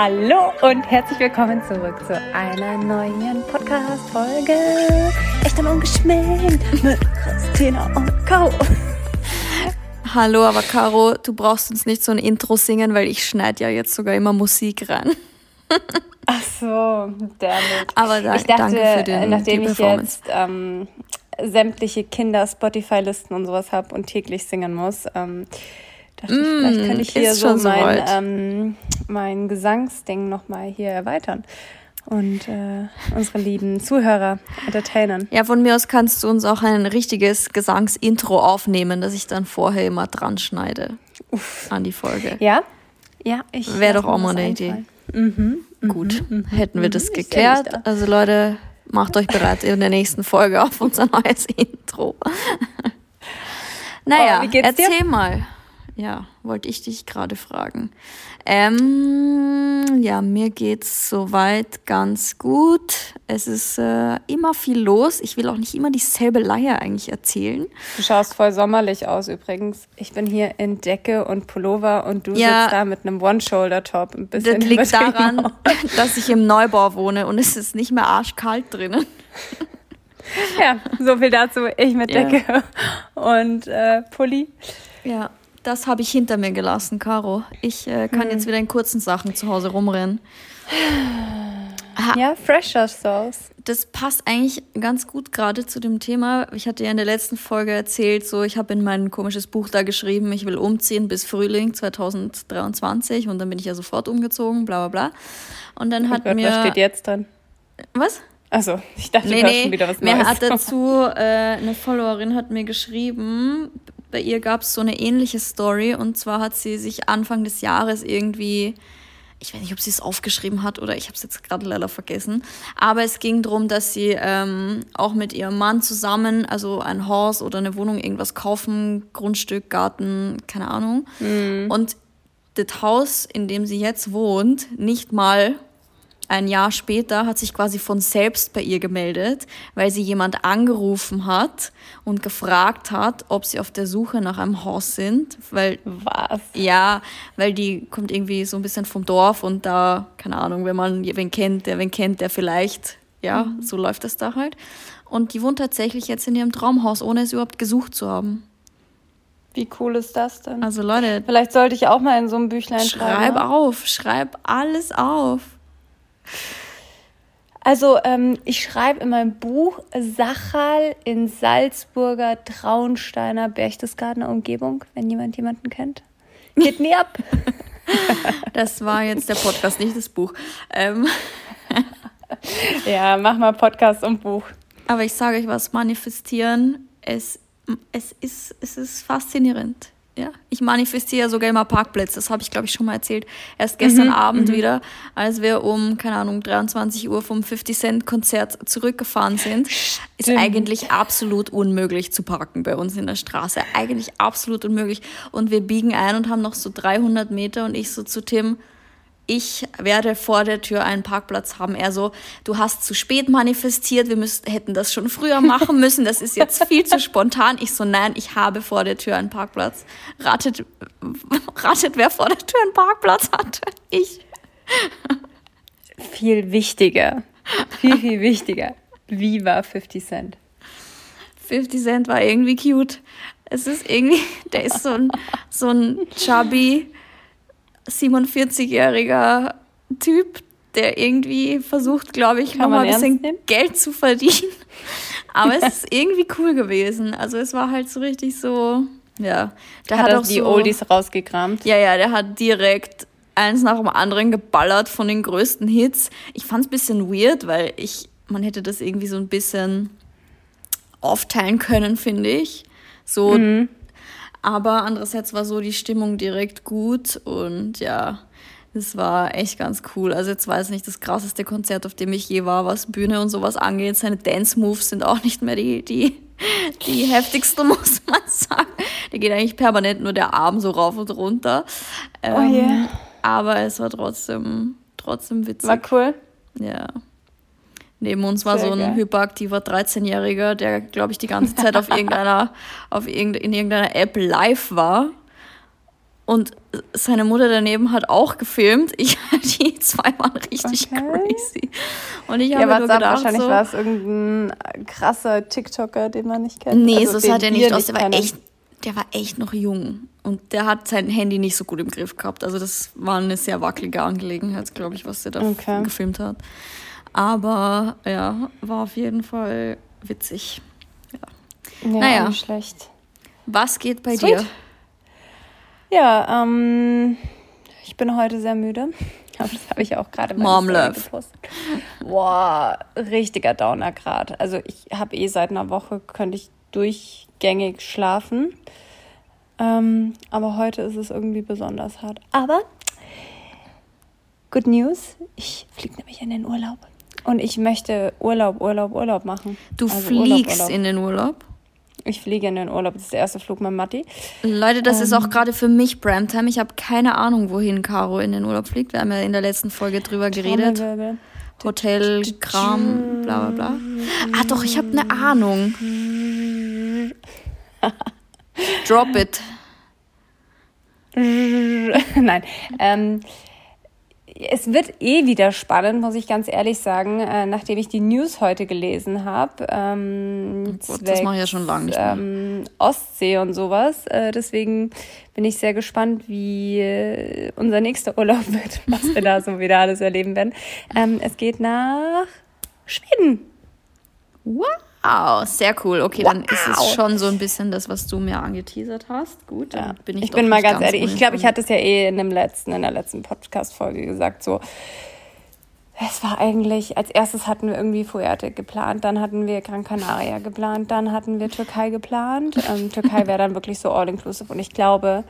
Hallo und herzlich willkommen zurück zu einer neuen Podcast-Folge. Echt und ungeschminkt mit Christina und Caro. Hallo, aber Caro, du brauchst uns nicht so ein Intro singen, weil ich schneide ja jetzt sogar immer Musik rein. Ach so, damit. Aber da, ich dachte, danke für den, nachdem ich jetzt ähm, sämtliche Kinder-Spotify-Listen und sowas habe und täglich singen muss, ähm, dachte ich, vielleicht könnte ich hier so schon mein, ähm, mein Gesangsding nochmal hier erweitern und äh, unsere lieben Zuhörer entertainen. Ja, von mir aus kannst du uns auch ein richtiges Gesangsintro aufnehmen, das ich dann vorher immer dran schneide an die Folge. Ja? Ja, ich. Wäre doch auch mal eine Idee. einfallen. Mhm. Gut, hätten wir das geklärt. da. Also Leute, macht euch bereit in der nächsten Folge auf unser neues Intro. naja, Oh, erzähl mal. Ja, wollte ich dich gerade fragen. Ähm, ja, mir geht's soweit ganz gut. Es ist äh, immer viel los. Ich will auch nicht immer dieselbe Leier eigentlich erzählen. Du schaust voll sommerlich aus übrigens. Ich bin hier in Decke und Pullover und du Ja. sitzt da mit einem One-Shoulder-Top. Ein Das liegt daran, dass ich im Neubau wohne und es ist nicht mehr arschkalt drinnen. Ja, so viel dazu. Ich mit Ja. Decke und äh, Pulli. Ja, das habe ich hinter mir gelassen, Caro. Ich äh, kann jetzt wieder in kurzen Sachen zu Hause rumrennen. Ja, fresher Sauce. Das passt eigentlich ganz gut gerade zu dem Thema. Ich hatte ja in der letzten Folge erzählt, so ich habe in mein komisches Buch da geschrieben, ich will umziehen bis Frühling 2023 und dann bin ich ja sofort umgezogen, bla bla bla. Und dann hat Oh Gott, mir was steht jetzt dran? was? Achso, ich dachte, Nee, du nee, schon wieder was mir Neues. hat dazu äh, eine Followerin hat mir geschrieben, bei ihr gab es so eine ähnliche Story und zwar hat sie sich Anfang des Jahres irgendwie, ich weiß nicht, ob sie es aufgeschrieben hat oder ich habe es jetzt gerade leider vergessen, aber es ging darum, dass sie ähm, auch mit ihrem Mann zusammen, also ein Haus oder eine Wohnung, irgendwas kaufen, Grundstück, Garten, keine Ahnung. Und das Haus, in dem sie jetzt wohnt, nicht mal ein Jahr später hat sich quasi von selbst bei ihr gemeldet, weil sie jemand angerufen hat und gefragt hat, ob sie auf der Suche nach einem Haus sind, weil Was? ja, weil die kommt irgendwie so ein bisschen vom Dorf und da, keine Ahnung, wenn man wen kennt, der wen kennt, der vielleicht, ja, so läuft das da halt. Und die wohnt tatsächlich jetzt in ihrem Traumhaus, ohne es überhaupt gesucht zu haben. Wie cool ist das denn? Also Leute, Vielleicht sollte ich auch mal in so einem Büchlein schreib schreiben. ne? auf, schreib alles auf. Also, ähm, ich schreibe in meinem Buch Sachal in Salzburger Traunsteiner Berchtesgadener Umgebung, wenn jemand jemanden kennt. Hit me up. Das war jetzt der Podcast, nicht das Buch. Ähm, ja, mach mal Podcast und Buch. Aber ich sage euch was, manifestieren, es, es, ist, es ist faszinierend. Ja, ich manifestiere ja sogar immer Parkplätze, das habe ich glaube ich schon mal erzählt. Erst gestern Abend wieder, als wir um, keine Ahnung, 23 Uhr vom 50 Cent Konzert zurückgefahren sind, ist Stimmt. eigentlich absolut unmöglich zu parken bei uns in der Straße. Eigentlich absolut unmöglich. Und wir biegen ein und haben noch so 300 Meter und ich so zu Tim, ich werde vor der Tür einen Parkplatz haben. Er so, du hast zu spät manifestiert, wir müssten, hätten das schon früher machen müssen, das ist jetzt viel zu spontan. Ich so, nein, ich habe vor der Tür einen Parkplatz. Ratet, ratet, wer vor der Tür einen Parkplatz hatte? Ich. Viel wichtiger. Viel, viel wichtiger. Viva 50 Cent. 50 Cent war irgendwie cute. Es ist irgendwie, der ist so ein, so ein chubby, 47-jähriger Typ, der irgendwie versucht, glaube ich, nochmal ein bisschen? Geld zu verdienen. Aber es ist irgendwie cool gewesen. Also es war halt so richtig so, ja. Der Hat, hat, auch die so, Oldies rausgekramt. Ja, ja, der hat direkt eins nach dem anderen geballert von den größten Hits. Ich fand es ein bisschen weird, weil ich, man hätte das irgendwie so ein bisschen aufteilen können, finde ich. So, aber andererseits war so die Stimmung direkt gut und ja, das war echt ganz cool. Also jetzt war es nicht das krasseste Konzert, auf dem ich je war, was Bühne und sowas angeht. Seine Dance-Moves sind auch nicht mehr die, die, die heftigsten, muss man sagen. Der geht eigentlich permanent nur der Arm so rauf und runter. Ähm, Oh yeah. Aber es war trotzdem, trotzdem witzig. War cool. Ja. Neben uns war Sehr so ein geil. hyperaktiver 13-Jähriger, der, glaube ich, die ganze Zeit auf irgendeiner, auf irgende, in irgendeiner App live war. Und seine Mutter daneben hat auch gefilmt. Ich die zwei waren richtig Okay. crazy. Und ich Ja, habe mir was nur gedacht, wahrscheinlich so, war es irgendein krasser TikToker, den man nicht kennt. Nee, Also so sah der nicht aus. Der war echt, der war echt noch jung. Und der hat sein Handy nicht so gut im Griff gehabt. Also das war eine sehr wackelige Angelegenheit, glaube ich, was der da Okay. gefilmt hat. Aber ja, war auf jeden Fall witzig. Ja, Naja. nicht schlecht. Was geht bei Sweet. dir? Ja, ähm, ich bin heute sehr müde. Aber das habe ich auch gerade love. gepostet. Boah, richtiger Downer gerade. Also ich habe eh seit einer Woche, könnte ich durchgängig schlafen. Ähm, aber heute ist es irgendwie besonders hart. Aber good news, ich fliege nämlich in den Urlaub. Und ich möchte Urlaub, Urlaub, Urlaub machen. Du Also fliegst Urlaub, Urlaub. in den Urlaub. Ich fliege in den Urlaub. Das ist der erste Flug mit Matti. Leute, das ist Ähm. auch gerade für mich Primetime. Ich habe keine Ahnung, wohin Caro in den Urlaub fliegt. Wir haben ja in der letzten Folge drüber geredet. Hotel, Kram, bla bla bla. Ah, doch, ich habe eine Ahnung. Drop it. Nein. Ähm, es wird eh wieder spannend, muss ich ganz ehrlich sagen, äh, nachdem ich die News heute gelesen habe. Ähm, Oh Gott, das mache ich ja schon lange nicht mehr. ähm, Ostsee und sowas. Äh, deswegen bin ich sehr gespannt, wie äh, unser nächster Urlaub wird, was wir da so wieder alles erleben werden. Ähm, es geht nach Schweden. Wow, sehr cool. Okay, dann ist es Wow. schon so ein bisschen das, was du mir angeteasert hast. Gut, dann Ja. bin ich ich bin mal nicht ganz ehrlich, ich glaube, ich hatte es ja eh in dem letzten, in der letzten Podcast-Folge gesagt, so. Es war eigentlich, als erstes hatten wir irgendwie Fuerte geplant, dann hatten wir Gran Canaria geplant, dann hatten wir Türkei geplant. Ähm, Türkei wäre dann wirklich so all-inclusive und ich glaube,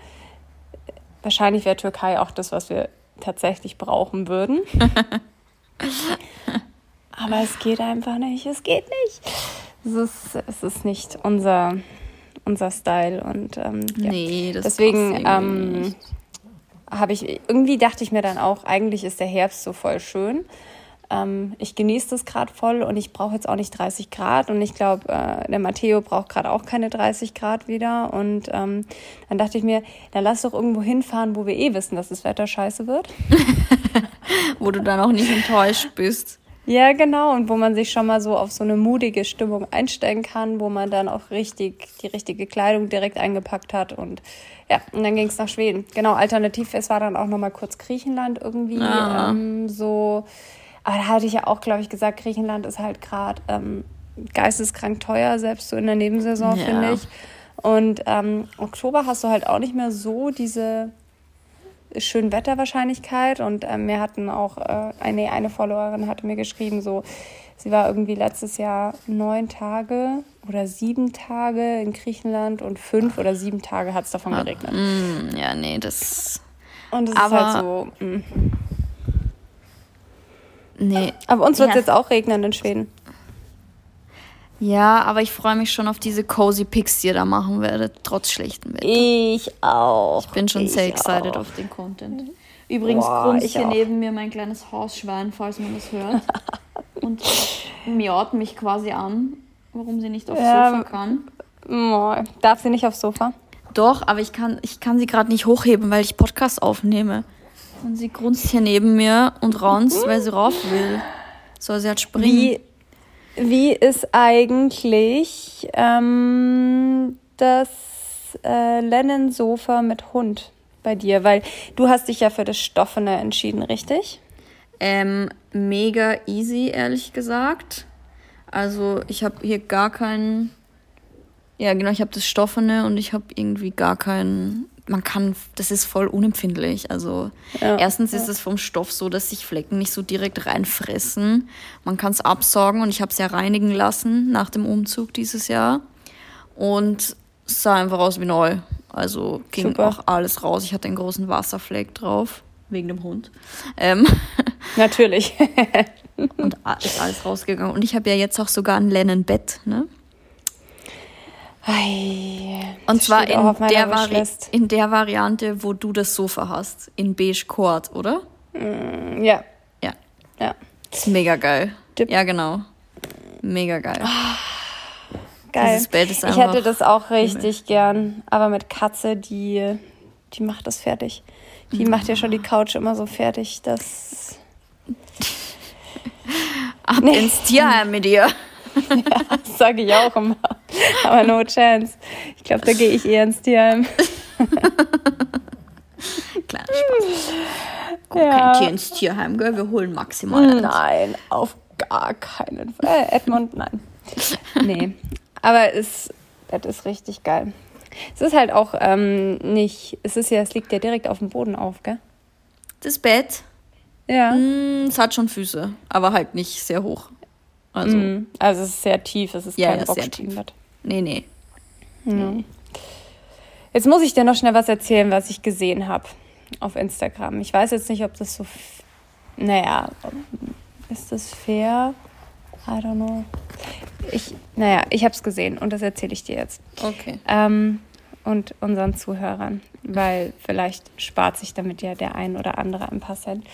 wahrscheinlich wäre Türkei auch das, was wir tatsächlich brauchen würden. Aber es geht einfach nicht, es geht nicht. Es ist, es ist nicht unser, unser Style und ähm, ja. Nee, das Deswegen ähm, nicht. habe ich irgendwie dachte ich mir dann auch, eigentlich ist der Herbst so voll schön. Ähm, ich genieße das gerade voll und ich brauche jetzt auch nicht 30 Grad und ich glaube, äh, der Matteo braucht gerade auch keine 30 Grad wieder. Und ähm, dann dachte ich mir, dann lass doch irgendwo hinfahren, wo wir eh wissen, dass das Wetter scheiße wird. Wo du dann auch nicht enttäuscht bist. Ja, genau. Und wo man sich schon mal so auf so eine mutige Stimmung einstellen kann, wo man dann auch richtig die richtige Kleidung direkt eingepackt hat. Und ja, und dann ging es nach Schweden. Genau, alternativ, es war dann auch noch mal kurz Griechenland irgendwie Ah. ähm, so. Aber da hatte ich ja auch, glaube ich, gesagt, Griechenland ist halt gerade ähm, geisteskrank teuer, selbst so in der Nebensaison, Ja. finde ich. Und ähm, Oktober hast du halt auch nicht mehr so diese schönen Wetterwahrscheinlichkeit und ähm, mir hatten auch äh, eine, eine Followerin hatte mir geschrieben, so sie war irgendwie letztes Jahr neun Tage oder sieben Tage in Griechenland und fünf oder sieben Tage hat es davon geregnet. Mm, ja, nee, das. Und es Aber- ist halt so. mm. Nee. Aber uns wird es Ja. jetzt auch regnen in Schweden. Ja, aber ich freue mich schon auf diese cozy Pics, die ihr da machen werdet, trotz schlechtem Wetter. Ich auch. Ich bin schon ich sehr excited auch. auf den Content. Übrigens Boah, grunzt ich hier auch. neben mir mein kleines Hausschwein, falls man das hört. Und miaut mich quasi an, warum sie nicht aufs Ja. Sofa kann. Oh, darf sie nicht aufs Sofa? Doch, aber ich kann, ich kann sie gerade nicht hochheben, weil ich Podcast aufnehme. Und sie grunzt hier neben mir und raunzt, weil sie rauf will. Soll sie halt springen. Wie, wie ist eigentlich ähm, das äh, Lennon-Sofa mit Hund bei dir? Weil du hast dich ja für das Stoffene entschieden, richtig? Ähm, mega easy, ehrlich gesagt. Also ich habe hier gar keinen. Ja, genau, ich habe das Stoffene und ich habe irgendwie gar keinen. Man kann, das ist voll unempfindlich. Also Ja, erstens ist es vom Stoff so, dass sich Flecken nicht so direkt reinfressen. Man kann es absaugen und ich habe es ja reinigen lassen nach dem Umzug dieses Jahr. Und es sah einfach aus wie neu. Also ging Super. auch alles raus. Ich hatte einen großen Wasserfleck drauf, wegen dem Hund. Ähm, Natürlich. und ist alles rausgegangen. Und ich habe ja jetzt auch sogar ein Lennon-Bett, ne? Ei, Und zwar in der, Vari in der Variante, wo du das Sofa hast. In beige Quad, oder? Ja, Ja. ja. Das ist mega geil. Dip. Ja, genau. Mega geil. Geil. Bett ist ich hätte das auch richtig gern, aber mit Katze, die die macht das fertig. Die macht ja schon die Couch immer so fertig, dass. Ab nee. ins Tierheim mit ihr. Ja, das sage ich auch immer. Aber no chance. Ich glaube, da gehe ich eher ins Tierheim. Kleiner Spaß. Guck ja. kein Tier ins Tierheim, gell? Wir holen maximal Nein, auf gar keinen Fall. Äh, Edmund, nein. Nee. Aber es, das ist richtig geil. Es ist halt auch ähm, nicht, es ist ja, es liegt ja direkt auf dem Boden auf, gell? Das Bett? Ja. Mm, es hat schon Füße, aber halt nicht sehr hoch. Also, mm, also es ist sehr tief, es ist ja, kein ja, Boxspringbett. Nee, nee. Ja. Jetzt muss ich dir noch schnell was erzählen, was ich gesehen habe auf Instagram. Ich weiß jetzt nicht, ob das so, naja, ist das fair? I don't know. Ich, naja, ich habe es gesehen und das erzähle ich dir jetzt. Okay. Ähm, und unseren Zuhörern, weil vielleicht spart sich damit ja der ein oder andere ein paar Cent.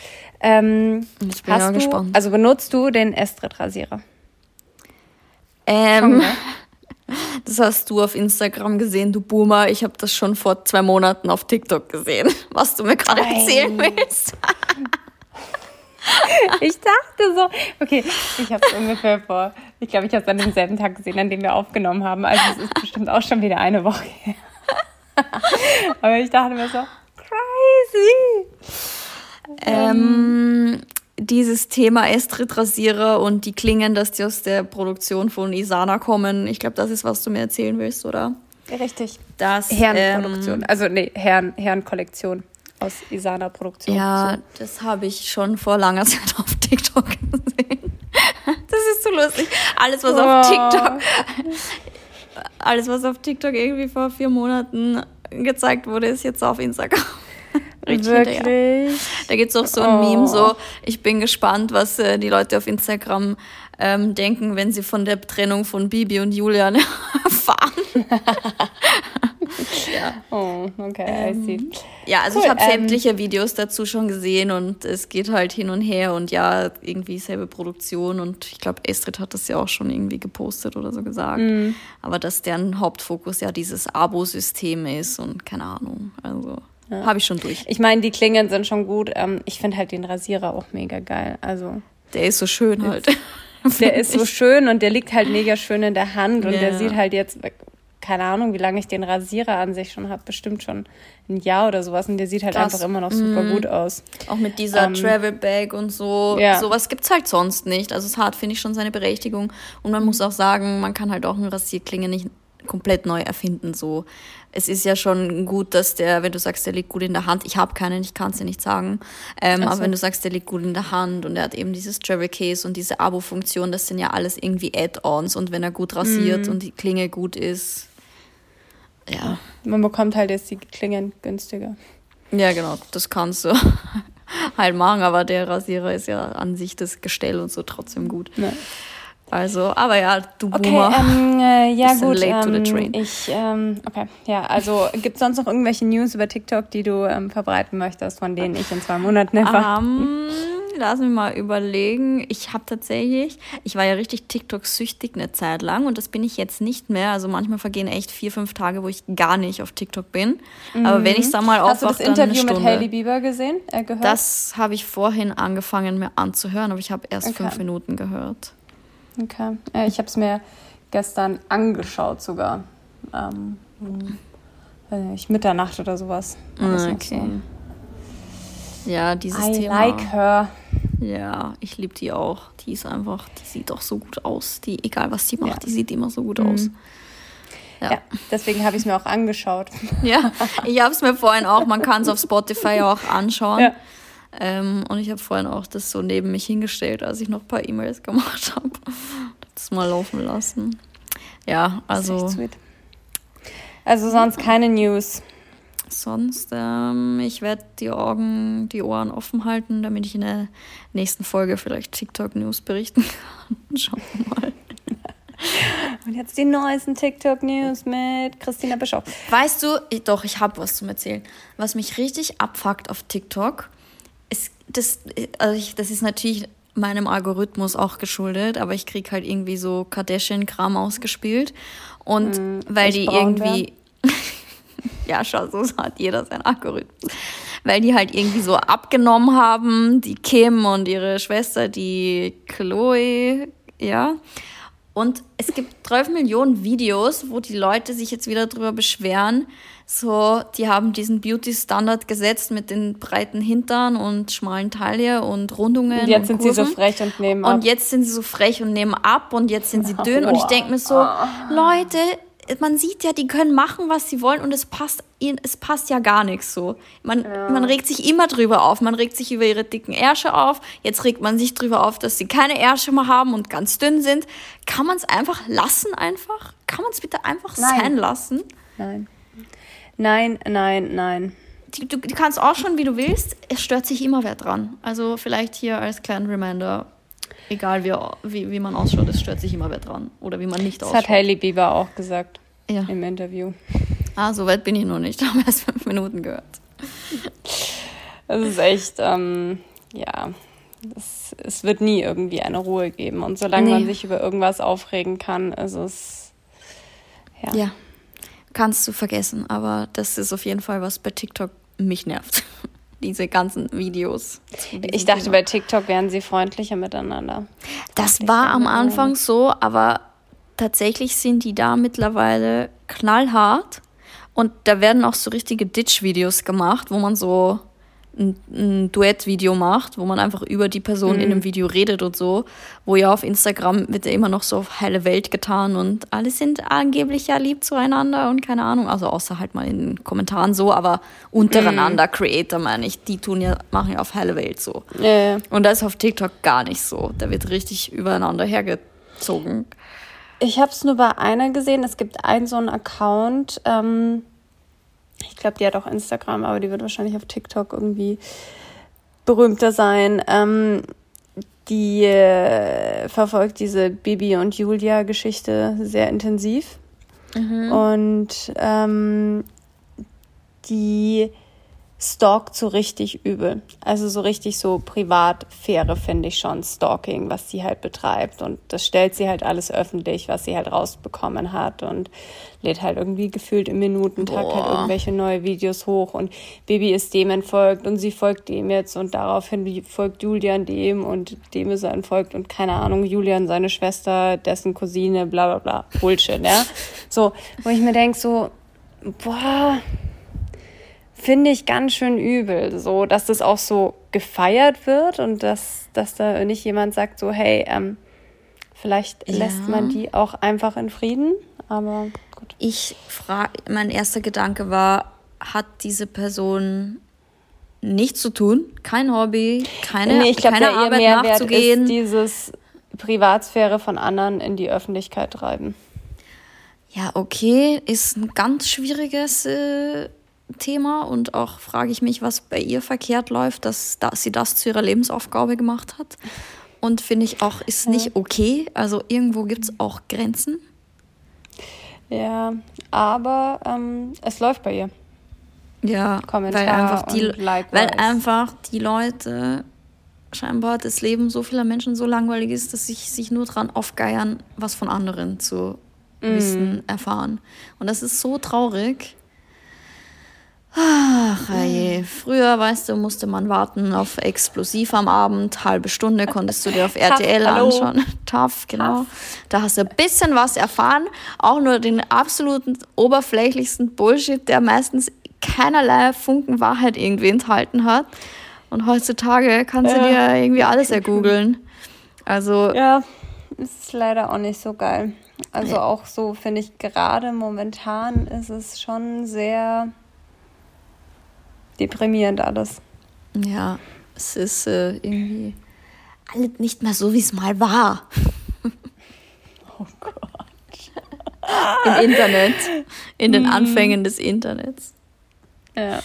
Ähm, ich bin hast du, gespannt. Also benutzt du den Estrid-Rasierer? Ähm, das hast du auf Instagram gesehen, du Boomer. Ich habe das schon vor zwei Monaten auf TikTok gesehen, was du mir gerade erzählen willst. ich dachte so, okay, ich habe es ungefähr vor, ich glaube, ich habe es an demselben Tag gesehen, an dem wir aufgenommen haben. Also es ist bestimmt auch schon wieder eine Woche her. Aber ich dachte mir so, crazy. Ähm, dieses Thema Estrid-Rasierer und die Klingen, dass die aus der Produktion von Isana kommen, ich glaube, das ist, was du mir erzählen willst, oder? Richtig. Das, Herrenproduktion, ähm, also nee, Herren, Herrenkollektion aus Isana Produktion. Ja, das habe ich schon vor langer Zeit auf TikTok gesehen. Das ist so lustig. Alles, was oh. auf TikTok, alles, was auf TikTok irgendwie vor vier Monaten gezeigt wurde, ist jetzt auf Instagram. Richtig Wirklich? Hinterher. Da gibt es auch so ein oh. Meme, so, ich bin gespannt, was äh, die Leute auf Instagram ähm, denken, wenn sie von der Trennung von Bibi und Julian erfahren. ja. Oh, okay, ähm, I see. Ja, also cool, ich habe ähm, sämtliche Videos dazu schon gesehen und es geht halt hin und her und ja, irgendwie selbe Produktion und ich glaube, Estrid hat das ja auch schon irgendwie gepostet oder so gesagt. Mm. Aber dass deren Hauptfokus ja dieses Abo-System ist und keine Ahnung, also ja. habe ich schon durch. Ich meine, die Klingen sind schon gut. Ähm, ich finde halt den Rasierer auch mega geil. Also der ist so schön halt. Der ist so schön und der liegt halt mega schön in der Hand und ja. der sieht halt jetzt keine Ahnung, wie lange ich den Rasierer an sich schon habe, bestimmt schon ein Jahr oder sowas. Und der sieht halt Krass. einfach immer noch super mhm. gut aus. Auch mit dieser ähm, Travel Bag und so. Ja. Sowas gibt es halt sonst nicht. Also es hat, finde ich, schon seine Berechtigung. Und man muss auch sagen, man kann halt auch eine Rasierklinge nicht komplett neu erfinden. So, es ist ja schon gut, dass der, wenn du sagst, der liegt gut in der Hand, ich habe keinen, ich kann es dir nicht sagen, ähm, so. aber wenn du sagst, der liegt gut in der Hand und er hat eben dieses Travel Case und diese Abo-Funktion, das sind ja alles irgendwie Add-ons und wenn er gut rasiert mm. und die Klinge gut ist, ja. Man bekommt halt jetzt die Klingen günstiger. Ja, genau, das kannst du halt machen, aber der Rasierer ist ja an sich das Gestell und so trotzdem gut. Ja. Also, aber ja, du okay, Boomer. Ähm, äh, ja gut, ähm, ich, ähm, okay, ja, also gibt es sonst noch irgendwelche News über TikTok, die du ähm, verbreiten möchtest, von denen ich in zwei Monaten erfahre? Um, lass mich mal überlegen. Ich habe tatsächlich, ich war ja richtig TikTok-süchtig eine Zeit lang und das bin ich jetzt nicht mehr. Also manchmal vergehen echt vier, fünf Tage, wo ich gar nicht auf TikTok bin. Mhm. Aber wenn ich da mal aufwache, Hast du das Interview mit Hailey Bieber gesehen, äh, gehört? Das habe ich vorhin angefangen mir anzuhören, aber ich habe erst okay. fünf Minuten gehört. Okay. Äh, ich habe es mir gestern angeschaut sogar. Ähm, ich Mitternacht oder sowas. Okay. So ja, dieses I Thema. I like her. Ja, ich liebe die auch. Die ist einfach, die sieht doch so gut aus. Die, egal was die macht, ja. die sieht immer so gut mhm. aus. Ja. ja deswegen habe ich es mir auch angeschaut. Ja, ich habe es mir vorhin auch, man kann es auf Spotify auch anschauen. Ja. Ähm, und ich habe vorhin auch das so neben mich hingestellt, als ich noch ein paar E-Mails gemacht habe. Das mal laufen lassen. Ja, also. Also sonst keine News. Sonst, ähm, ich werde die Augen, die Ohren offen halten, damit ich in der nächsten Folge vielleicht TikTok-News berichten kann. Schauen wir mal. Und jetzt die neuesten TikTok-News mit Christina Bischof. Weißt du, ich, doch, ich habe was zum Erzählen. Was mich richtig abfuckt auf TikTok, ist, das, also ich, das ist natürlich meinem Algorithmus auch geschuldet, aber ich kriege halt irgendwie so Kardashian-Kram ausgespielt. Und mm, weil die irgendwie. Ja, schau, so hat jeder seinen Algorithmus. Weil die halt irgendwie so abgenommen haben, die Kim und ihre Schwester, die Chloe, ja. Und es gibt 12 Millionen Videos, wo die Leute sich jetzt wieder drüber beschweren. So, die haben diesen Beauty-Standard gesetzt mit den breiten Hintern und schmalen Taille und Rundungen. Und jetzt und sind sie so frech und nehmen ab. Und jetzt sind sie so frech und nehmen ab und jetzt sind sie dünn. Und ich denke mir so, Leute, man sieht ja, die können machen, was sie wollen und es passt, es passt ja gar nichts so. Man, ja. man regt sich immer drüber auf. Man regt sich über ihre dicken Ärsche auf. Jetzt regt man sich drüber auf, dass sie keine Ärsche mehr haben und ganz dünn sind. Kann man es einfach lassen einfach? Kann man es bitte einfach nein. sein lassen? Nein. Nein, nein, nein. Du, du, du kannst auch schon, wie du willst. Es stört sich immer wer dran. Also vielleicht hier als kleinen Reminder, Egal wie, wie, wie man ausschaut, es stört sich immer wer dran. Oder wie man nicht das ausschaut. Das hat Hailey Bieber auch gesagt ja. im Interview. Ah, so weit bin ich noch nicht. Haben erst fünf Minuten gehört. Es ist echt, ähm, ja, es, es wird nie irgendwie eine Ruhe geben. Und solange nee. man sich über irgendwas aufregen kann, ist es, ja. Ja, kannst du vergessen. Aber das ist auf jeden Fall, was bei TikTok mich nervt diese ganzen Videos. Ich dachte, Thema. bei TikTok wären sie freundlicher miteinander. Das war am Anfang so, aber tatsächlich sind die da mittlerweile knallhart. Und da werden auch so richtige Ditch-Videos gemacht, wo man so ein, ein Duett-Video macht, wo man einfach über die Person mhm. in einem Video redet und so, wo ja auf Instagram wird ja immer noch so auf heile Welt getan und alle sind angeblich ja lieb zueinander und keine Ahnung, also außer halt mal in den Kommentaren so, aber untereinander mhm. Creator meine ich, die tun ja, machen ja auf heile Welt so. Ja, ja. Und das ist auf TikTok gar nicht so. Da wird richtig übereinander hergezogen. Ich habe es nur bei einer gesehen. Es gibt einen so einen Account, ähm, ich glaube, die hat auch Instagram, aber die wird wahrscheinlich auf TikTok irgendwie berühmter sein. Ähm, die äh, verfolgt diese Bibi und Julia-Geschichte sehr intensiv. Mhm. Und ähm, die stalkt so richtig übel. Also so richtig so Privatsphäre finde ich schon Stalking, was sie halt betreibt. Und das stellt sie halt alles öffentlich, was sie halt rausbekommen hat und lädt halt irgendwie gefühlt im Minutentag halt irgendwelche neue Videos hoch und Baby ist dem entfolgt und sie folgt dem jetzt und daraufhin folgt Julian dem und dem ist er entfolgt und keine Ahnung, Julian seine Schwester, dessen Cousine, bla bla bla. Bullshit, ja. So, wo ich mir denke so, boah, finde ich ganz schön übel, so dass das auch so gefeiert wird und dass, dass da nicht jemand sagt, so, hey, ähm, vielleicht ja. lässt man die auch einfach in Frieden, aber gut. Ich frage, mein erster Gedanke war, hat diese Person nichts zu tun, kein Hobby, keine, nee, ich glaub, keine Arbeit Mehrwert nachzugehen. Ist dieses Privatsphäre von anderen in die Öffentlichkeit treiben. Ja, okay, ist ein ganz schwieriges äh, Thema und auch frage ich mich, was bei ihr verkehrt läuft, dass, dass sie das zu ihrer Lebensaufgabe gemacht hat. Und finde ich auch, ist nicht okay. Also irgendwo gibt es auch Grenzen. Ja, aber ähm, es läuft bei ihr. Ja, Kommentar weil einfach, die, weil einfach die Leute scheinbar das Leben so vieler Menschen so langweilig ist, dass sie sich nur dran aufgeiern, was von anderen zu mm. wissen, erfahren. Und das ist so traurig. Ach, je. Früher, weißt du, musste man warten auf Explosiv am Abend. Halbe Stunde konntest du dir auf RTL Tough, anschauen. Tough, genau. Tough. Da hast du ein bisschen was erfahren. Auch nur den absoluten oberflächlichsten Bullshit, der meistens keinerlei Funken Wahrheit irgendwie enthalten hat. Und heutzutage kannst ja. du dir irgendwie alles ergoogeln. Also. Ja, ist leider auch nicht so geil. Also auch so, finde ich, gerade momentan ist es schon sehr deprimierend alles. Ja, es ist äh, irgendwie alles nicht mehr so, wie es mal war. oh Gott. Im Internet. In den mhm. Anfängen des Internets. Ja.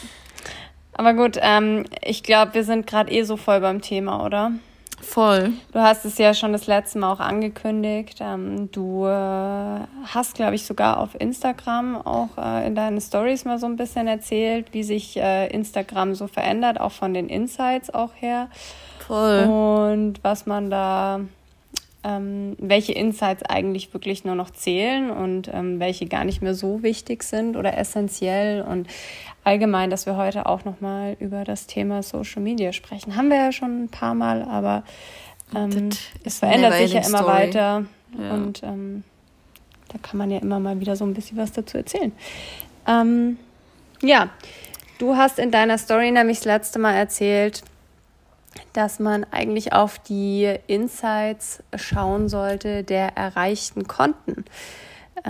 Aber gut, ähm, ich glaube, wir sind gerade eh so voll beim Thema, oder? Voll. Du hast es ja schon das letzte Mal auch angekündigt. Ähm, du äh, hast, glaube ich, sogar auf Instagram auch äh, in deinen Stories mal so ein bisschen erzählt, wie sich äh, Instagram so verändert, auch von den Insights auch her. Voll. Und was man da ähm, welche Insights eigentlich wirklich nur noch zählen und ähm, welche gar nicht mehr so wichtig sind oder essentiell und allgemein, dass wir heute auch nochmal über das Thema Social Media sprechen. Haben wir ja schon ein paar Mal, aber ähm, es verändert sich ja immer Story. weiter ja. und ähm, da kann man ja immer mal wieder so ein bisschen was dazu erzählen. Ähm, ja, du hast in deiner Story nämlich das letzte Mal erzählt, dass man eigentlich auf die Insights schauen sollte der erreichten Konten.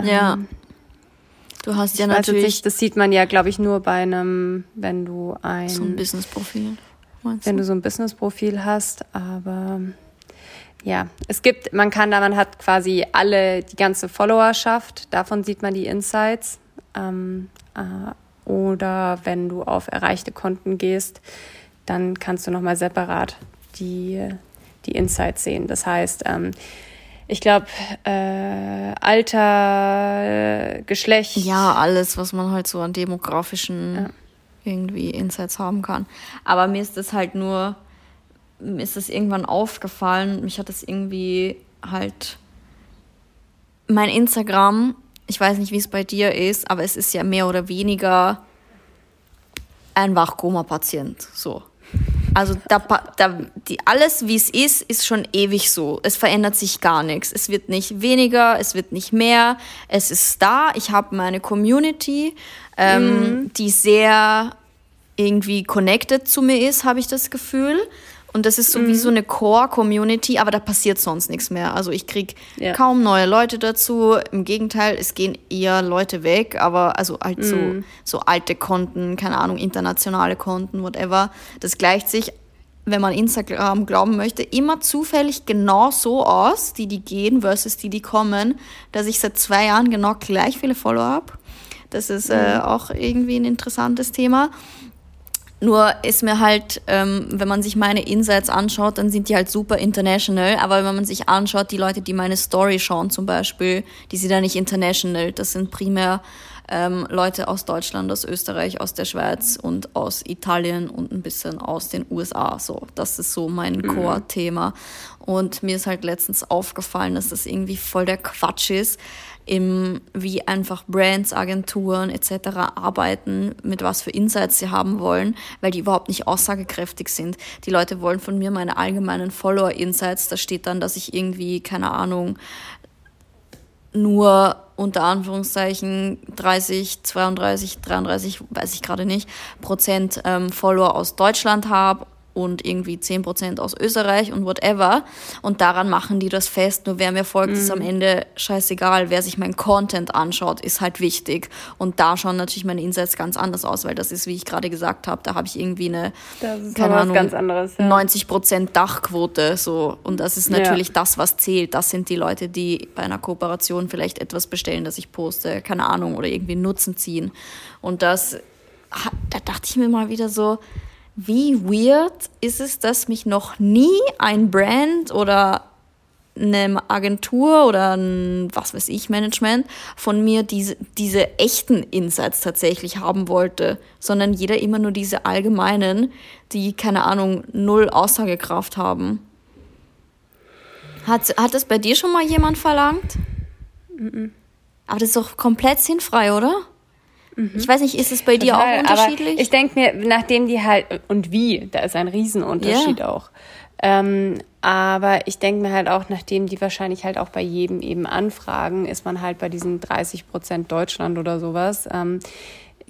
Ja. Ähm, du hast ja natürlich. Nicht, das sieht man ja, glaube ich, nur bei einem, wenn du ein. So ein Business-Profil. Wenn du so ein Business-Profil hast, aber ja, es gibt, man kann da, man hat quasi alle, die ganze Followerschaft, davon sieht man die Insights. Ähm, äh, oder wenn du auf erreichte Konten gehst, dann kannst du nochmal separat die, die Insights sehen. Das heißt, ähm, ich glaube, äh, Alter, Geschlecht. Ja, alles, was man halt so an demografischen ja. irgendwie Insights haben kann. Aber mir ist das halt nur mir ist das irgendwann aufgefallen. Mich hat das irgendwie halt. Mein Instagram, ich weiß nicht, wie es bei dir ist, aber es ist ja mehr oder weniger ein Wachkoma-Patient. So. Also da, da, die, alles, wie es ist, ist schon ewig so. Es verändert sich gar nichts. Es wird nicht weniger, es wird nicht mehr. Es ist da. Ich habe meine Community, ähm, mhm. die sehr irgendwie connected zu mir ist, habe ich das Gefühl. Und das ist so mhm. wie so eine Core-Community, aber da passiert sonst nichts mehr. Also ich kriege ja. kaum neue Leute dazu. Im Gegenteil, es gehen eher Leute weg, aber also halt mhm. so, so alte Konten, keine Ahnung, internationale Konten, whatever. Das gleicht sich, wenn man Instagram glauben möchte, immer zufällig genau so aus, die die gehen versus die die kommen, dass ich seit zwei Jahren genau gleich viele Follower habe. Das ist äh, mhm. auch irgendwie ein interessantes Thema. Nur ist mir halt, ähm, wenn man sich meine Insights anschaut, dann sind die halt super international. Aber wenn man sich anschaut, die Leute, die meine Story schauen zum Beispiel, die sind da nicht international. Das sind primär ähm, Leute aus Deutschland, aus Österreich, aus der Schweiz und aus Italien und ein bisschen aus den USA. So, das ist so mein mhm. Core-Thema. Und mir ist halt letztens aufgefallen, dass das irgendwie voll der Quatsch ist im, wie einfach Brands, Agenturen etc. arbeiten, mit was für Insights sie haben wollen, weil die überhaupt nicht aussagekräftig sind. Die Leute wollen von mir meine allgemeinen Follower-Insights. Da steht dann, dass ich irgendwie, keine Ahnung, nur unter Anführungszeichen 30, 32, 33, weiß ich gerade nicht, Prozent ähm, Follower aus Deutschland habe und irgendwie 10% aus Österreich und whatever. Und daran machen die das fest. Nur wer mir folgt, mhm. ist am mhm. Ende scheißegal. Wer sich mein Content anschaut, ist halt wichtig. Und da schauen natürlich meine Insights ganz anders aus, weil das ist, wie ich gerade gesagt habe, da habe ich irgendwie eine, keine Ahnung, ganz anderes, ja. 90% Dachquote. So. Und das ist natürlich ja. das, was zählt. Das sind die Leute, die bei einer Kooperation vielleicht etwas bestellen, das ich poste, keine Ahnung, oder irgendwie Nutzen ziehen. Und das, da dachte ich mir mal wieder so, wie weird ist es, dass mich noch nie ein Brand oder eine Agentur oder ein, was weiß ich, Management von mir diese, diese echten Insights tatsächlich haben wollte, sondern jeder immer nur diese allgemeinen, die, keine Ahnung, null Aussagekraft haben. Hat, hat das bei dir schon mal jemand verlangt? Mhm. Aber das ist doch komplett sinnfrei, oder? Mhm. Ich weiß nicht, ist es bei dir auch unterschiedlich? ich denke mir, nachdem die halt, und wie, da ist ein Riesenunterschied yeah. auch. Ähm, aber ich denke mir halt auch, nachdem die wahrscheinlich halt auch bei jedem eben anfragen, ist man halt bei diesen 30 Prozent Deutschland oder sowas, ähm,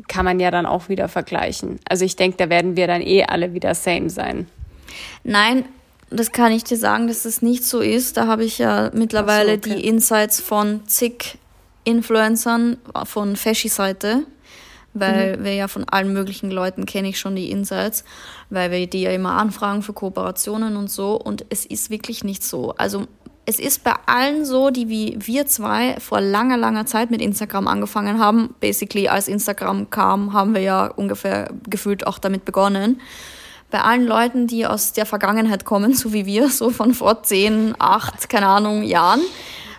kann man ja dann auch wieder vergleichen. Also ich denke, da werden wir dann eh alle wieder same sein. Nein, das kann ich dir sagen, dass es nicht so ist. Da habe ich ja mittlerweile so, okay. die Insights von zig Influencern von Feschi-Seite, weil mhm. wir ja von allen möglichen Leuten kenne ich schon die Insights, weil wir die ja immer anfragen für Kooperationen und so. Und es ist wirklich nicht so. Also es ist bei allen so, die wie wir zwei vor langer, langer Zeit mit Instagram angefangen haben. Basically, als Instagram kam, haben wir ja ungefähr gefühlt auch damit begonnen. Bei allen Leuten, die aus der Vergangenheit kommen, so wie wir, so von vor zehn, acht, keine Ahnung, Jahren,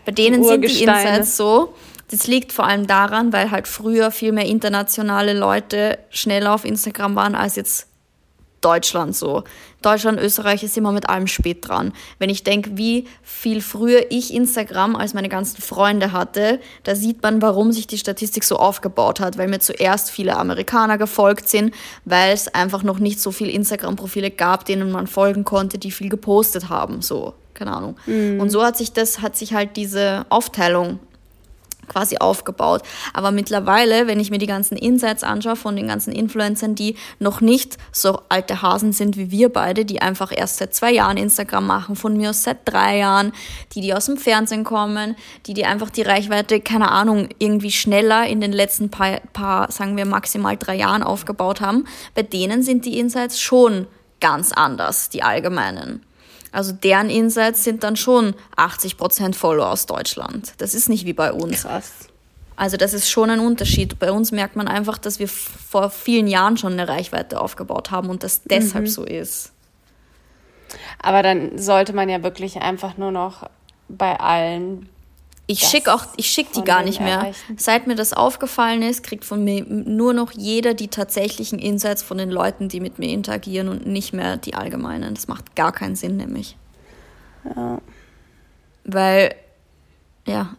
bei denen sind die Insights so, das liegt vor allem daran, weil halt früher viel mehr internationale Leute schneller auf Instagram waren als jetzt Deutschland so. Deutschland, Österreich ist immer mit allem spät dran. Wenn ich denke, wie viel früher ich Instagram als meine ganzen Freunde hatte, da sieht man, warum sich die Statistik so aufgebaut hat, weil mir zuerst viele Amerikaner gefolgt sind, weil es einfach noch nicht so viele Instagram-Profile gab, denen man folgen konnte, die viel gepostet haben, so keine Ahnung. Mhm. Und so hat sich das, hat sich halt diese Aufteilung quasi aufgebaut. Aber mittlerweile, wenn ich mir die ganzen Insights anschaue von den ganzen Influencern, die noch nicht so alte Hasen sind wie wir beide, die einfach erst seit zwei Jahren Instagram machen, von mir aus seit drei Jahren, die, die aus dem Fernsehen kommen, die, die einfach die Reichweite, keine Ahnung, irgendwie schneller in den letzten paar, paar sagen wir maximal drei Jahren aufgebaut haben, bei denen sind die Insights schon ganz anders, die allgemeinen. Also deren Insights sind dann schon 80% Follower aus Deutschland. Das ist nicht wie bei uns. Krass. Also das ist schon ein Unterschied. Bei uns merkt man einfach, dass wir vor vielen Jahren schon eine Reichweite aufgebaut haben und das deshalb mhm. so ist. Aber dann sollte man ja wirklich einfach nur noch bei allen ich schicke auch, ich schicke die gar nicht mehr. Erreichen. Seit mir das aufgefallen ist, kriegt von mir nur noch jeder die tatsächlichen Insights von den Leuten, die mit mir interagieren und nicht mehr die allgemeinen. Das macht gar keinen Sinn, nämlich. Ja. Weil, ja,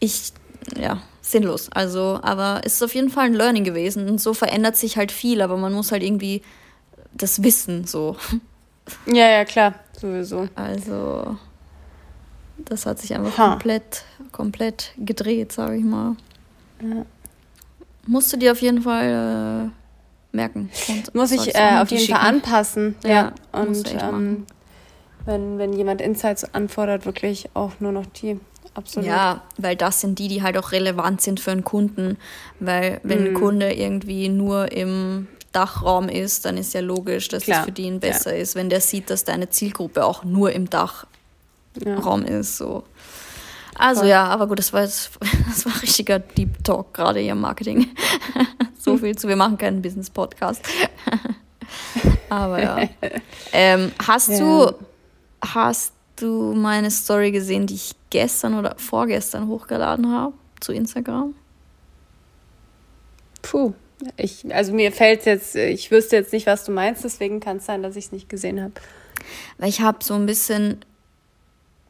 ich, ja, sinnlos. Also, aber es ist auf jeden Fall ein Learning gewesen und so verändert sich halt viel, aber man muss halt irgendwie das wissen, so. Ja, ja, klar, sowieso. Also, das hat sich einfach ha. komplett, komplett gedreht, sage ich mal. Ja. Musst du dir auf jeden Fall äh, merken. Und Muss ich äh, auf jeden schicken. Fall anpassen. Ja, ja. und ähm, wenn, wenn jemand Insights anfordert, wirklich auch nur noch die. Absolut. Ja, weil das sind die, die halt auch relevant sind für einen Kunden. Weil wenn mhm. ein Kunde irgendwie nur im Dachraum ist, dann ist ja logisch, dass Klar. es für den besser ja. ist, wenn der sieht, dass deine Zielgruppe auch nur im Dach ja. Raum ist. So. Also Voll. ja, aber gut, das war jetzt, das war richtiger Deep Talk gerade hier im Marketing. so viel zu, wir machen keinen Business-Podcast. aber ja. Ähm, hast ja. du, hast du meine Story gesehen, die ich gestern oder vorgestern hochgeladen habe zu Instagram? Puh. Ich, also mir fällt jetzt, ich wüsste jetzt nicht, was du meinst, deswegen kann es sein, dass ich es nicht gesehen habe. Weil ich habe so ein bisschen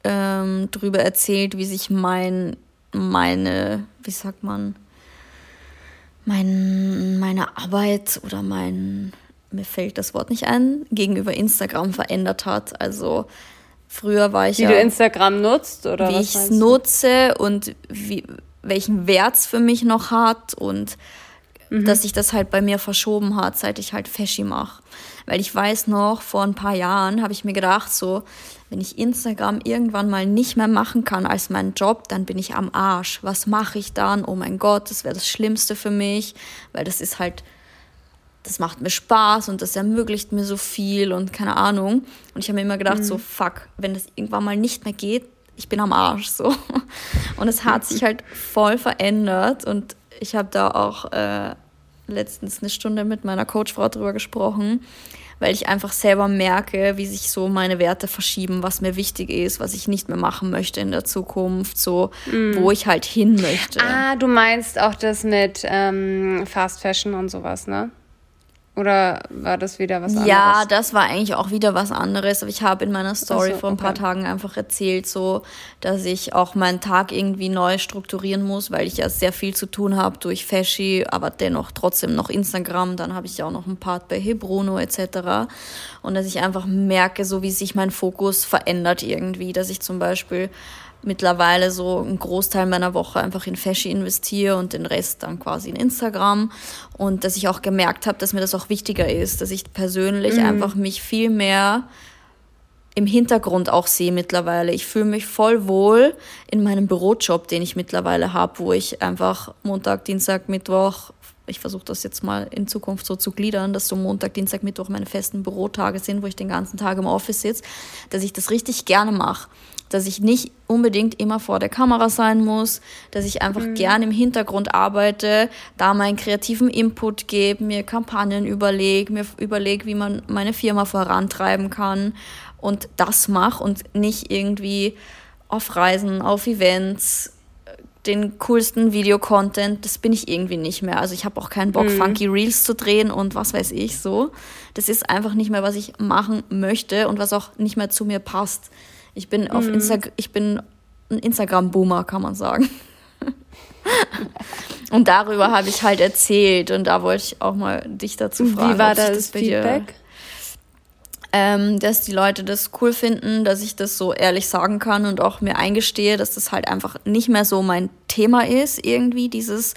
ähm, drüber erzählt, wie sich mein, meine, wie sagt man, mein, meine Arbeit oder mein, mir fällt das Wort nicht ein, gegenüber Instagram verändert hat. Also früher war ich wie ja. Wie du Instagram nutzt oder wie ich es nutze und wie, welchen Wert es für mich noch hat und mhm. dass sich das halt bei mir verschoben hat, seit ich halt Faschi mache. Weil ich weiß noch, vor ein paar Jahren habe ich mir gedacht, so, wenn ich Instagram irgendwann mal nicht mehr machen kann als meinen Job, dann bin ich am Arsch. Was mache ich dann? Oh mein Gott, das wäre das Schlimmste für mich, weil das ist halt, das macht mir Spaß und das ermöglicht mir so viel und keine Ahnung. Und ich habe mir immer gedacht, mhm. so fuck, wenn das irgendwann mal nicht mehr geht, ich bin am Arsch so. Und es hat sich halt voll verändert und ich habe da auch äh, letztens eine Stunde mit meiner Coachfrau drüber gesprochen weil ich einfach selber merke, wie sich so meine Werte verschieben, was mir wichtig ist, was ich nicht mehr machen möchte in der Zukunft, so mm. wo ich halt hin möchte. Ah, du meinst auch das mit ähm, Fast Fashion und sowas, ne? Oder war das wieder was anderes? Ja, das war eigentlich auch wieder was anderes. Aber ich habe in meiner Story so, vor ein paar okay. Tagen einfach erzählt, so, dass ich auch meinen Tag irgendwie neu strukturieren muss, weil ich ja sehr viel zu tun habe durch Faschi, aber dennoch trotzdem noch Instagram. Dann habe ich ja auch noch einen Part bei Hebruno etc. Und dass ich einfach merke, so wie sich mein Fokus verändert irgendwie, dass ich zum Beispiel mittlerweile so einen Großteil meiner Woche einfach in Fashion investiere und den Rest dann quasi in Instagram. Und dass ich auch gemerkt habe, dass mir das auch wichtiger ist, dass ich persönlich mhm. einfach mich viel mehr im Hintergrund auch sehe mittlerweile. Ich fühle mich voll wohl in meinem Bürojob, den ich mittlerweile habe, wo ich einfach Montag, Dienstag, Mittwoch, ich versuche das jetzt mal in Zukunft so zu gliedern, dass so Montag, Dienstag, Mittwoch meine festen Bürotage sind, wo ich den ganzen Tag im Office sitze, dass ich das richtig gerne mache dass ich nicht unbedingt immer vor der Kamera sein muss, dass ich einfach mhm. gern im Hintergrund arbeite, da meinen kreativen Input gebe, mir Kampagnen überlege, mir überlege, wie man meine Firma vorantreiben kann und das mache und nicht irgendwie auf Reisen, auf Events den coolsten Videocontent, das bin ich irgendwie nicht mehr. Also ich habe auch keinen Bock, mhm. funky Reels zu drehen und was weiß ich so. Das ist einfach nicht mehr, was ich machen möchte und was auch nicht mehr zu mir passt. Ich bin auf mhm. Insta ich bin ein Instagram-Boomer, kann man sagen. und darüber habe ich halt erzählt und da wollte ich auch mal dich dazu fragen. Wie war das, das Feedback? Ähm, dass die Leute das cool finden, dass ich das so ehrlich sagen kann und auch mir eingestehe, dass das halt einfach nicht mehr so mein Thema ist, irgendwie dieses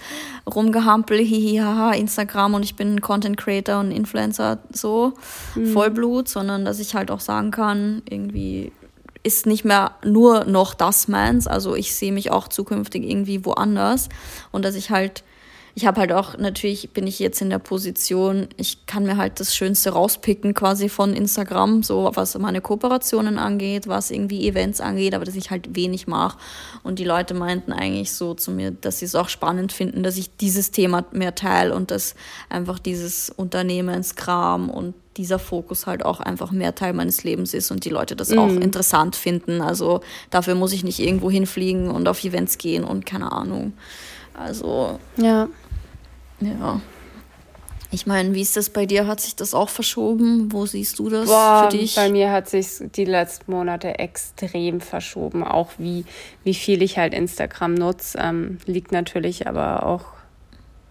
Rumgehampel, hihihaha, Instagram und ich bin Content Creator und Influencer, so mhm. Vollblut, sondern dass ich halt auch sagen kann, irgendwie ist nicht mehr nur noch das meins, also ich sehe mich auch zukünftig irgendwie woanders und dass ich halt ich habe halt auch, natürlich bin ich jetzt in der Position, ich kann mir halt das Schönste rauspicken quasi von Instagram, so was meine Kooperationen angeht, was irgendwie Events angeht, aber dass ich halt wenig mache. Und die Leute meinten eigentlich so zu mir, dass sie es auch spannend finden, dass ich dieses Thema mehr teile und dass einfach dieses Unternehmenskram und dieser Fokus halt auch einfach mehr Teil meines Lebens ist und die Leute das mhm. auch interessant finden. Also dafür muss ich nicht irgendwo hinfliegen und auf Events gehen und keine Ahnung. Also. Ja. Ja. Ich meine, wie ist das bei dir? Hat sich das auch verschoben? Wo siehst du das Boah, für dich? Bei mir hat sich die letzten Monate extrem verschoben. Auch wie, wie viel ich halt Instagram nutze, ähm, liegt natürlich aber auch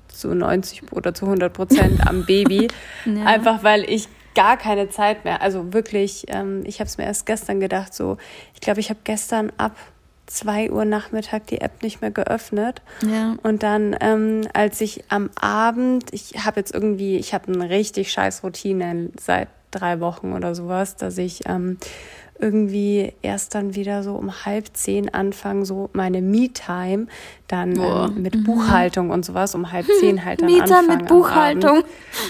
zu 90 oder zu 100 Prozent am Baby. ja. Einfach weil ich gar keine Zeit mehr, also wirklich, ähm, ich habe es mir erst gestern gedacht, so, ich glaube, ich habe gestern ab 2 Uhr Nachmittag die App nicht mehr geöffnet. Ja. Und dann, ähm, als ich am Abend, ich habe jetzt irgendwie, ich habe eine richtig scheiß Routine seit drei Wochen oder sowas, dass ich ähm, irgendwie erst dann wieder so um halb zehn anfangen, so meine Me-Time dann ähm, mit mhm. Buchhaltung und sowas um halb zehn halt dann Mieter anfangen. mit Buchhaltung.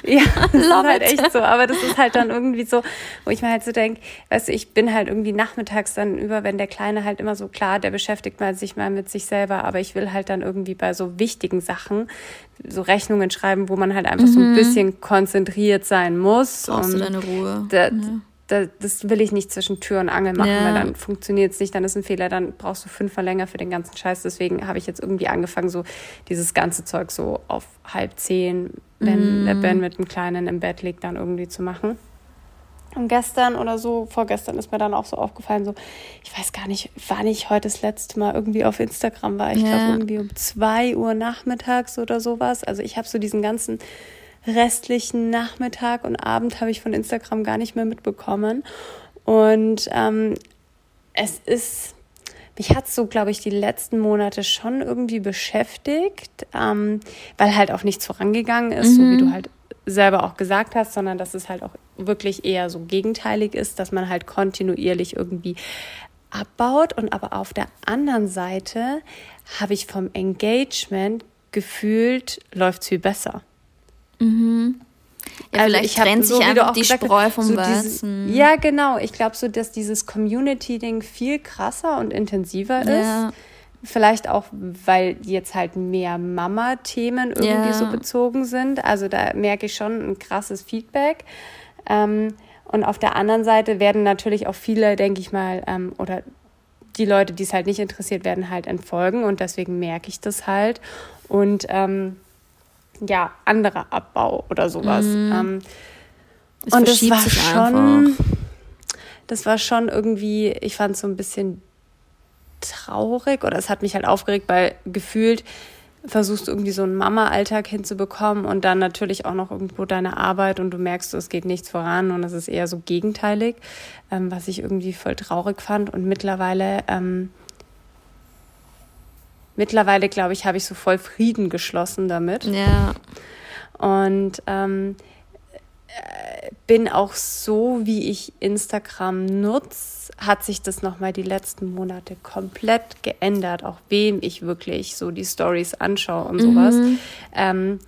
Ja, das ist halt echt so. Aber das ist halt dann irgendwie so, wo ich mir halt so denke, weißt du, ich bin halt irgendwie nachmittags dann über, wenn der Kleine halt immer so klar, der beschäftigt mal sich mal mit sich selber, aber ich will halt dann irgendwie bei so wichtigen Sachen so Rechnungen schreiben, wo man halt einfach mhm. so ein mhm. bisschen konzentriert sein muss. Brauchst du deine Ruhe. Da, ja das will ich nicht zwischen Tür und Angel machen, ja. weil dann funktioniert es nicht, dann ist ein Fehler, dann brauchst du fünf länger für den ganzen Scheiß. Deswegen habe ich jetzt irgendwie angefangen, so dieses ganze Zeug so auf halb zehn, wenn mm. der Ben mit dem Kleinen im Bett liegt, dann irgendwie zu machen. Und gestern oder so, vorgestern ist mir dann auch so aufgefallen, so, ich weiß gar nicht, wann ich heute das letzte Mal irgendwie auf Instagram war. Ich ja. glaube irgendwie um zwei Uhr nachmittags oder sowas. Also ich habe so diesen ganzen restlichen Nachmittag und Abend habe ich von Instagram gar nicht mehr mitbekommen. Und ähm, es ist, mich hat so, glaube ich, die letzten Monate schon irgendwie beschäftigt, ähm, weil halt auch nichts vorangegangen ist, mhm. so wie du mhm. halt selber auch gesagt hast, sondern dass es halt auch wirklich eher so gegenteilig ist, dass man halt kontinuierlich irgendwie abbaut. Und aber auf der anderen Seite habe ich vom Engagement gefühlt, läuft es viel besser. Mhm. Ja, also vielleicht trennt sich so, einfach die Spreu vom so Weizen. Ja, genau. Ich glaube so, dass dieses Community-Ding viel krasser und intensiver ja. ist. Vielleicht auch, weil jetzt halt mehr Mama-Themen irgendwie ja. so bezogen sind. Also da merke ich schon ein krasses Feedback. Ähm, und auf der anderen Seite werden natürlich auch viele, denke ich mal, ähm, oder die Leute, die es halt nicht interessiert, werden halt entfolgen. Und deswegen merke ich das halt. Und ähm, ja, anderer Abbau oder sowas. Mhm. Ähm, und das war schon, einfach. das war schon irgendwie, ich fand es so ein bisschen traurig oder es hat mich halt aufgeregt, weil gefühlt versuchst du irgendwie so einen Mama-Alltag hinzubekommen und dann natürlich auch noch irgendwo deine Arbeit und du merkst, es geht nichts voran und es ist eher so gegenteilig, ähm, was ich irgendwie voll traurig fand. Und mittlerweile ähm, mittlerweile, glaube ich, habe ich so voll Frieden geschlossen damit. Ja. Und ähm, äh, bin auch so, wie ich Instagram nutze, hat sich das nochmal die letzten Monate komplett geändert, auch wem ich wirklich so die Stories anschaue und sowas. Mhm. Ähm,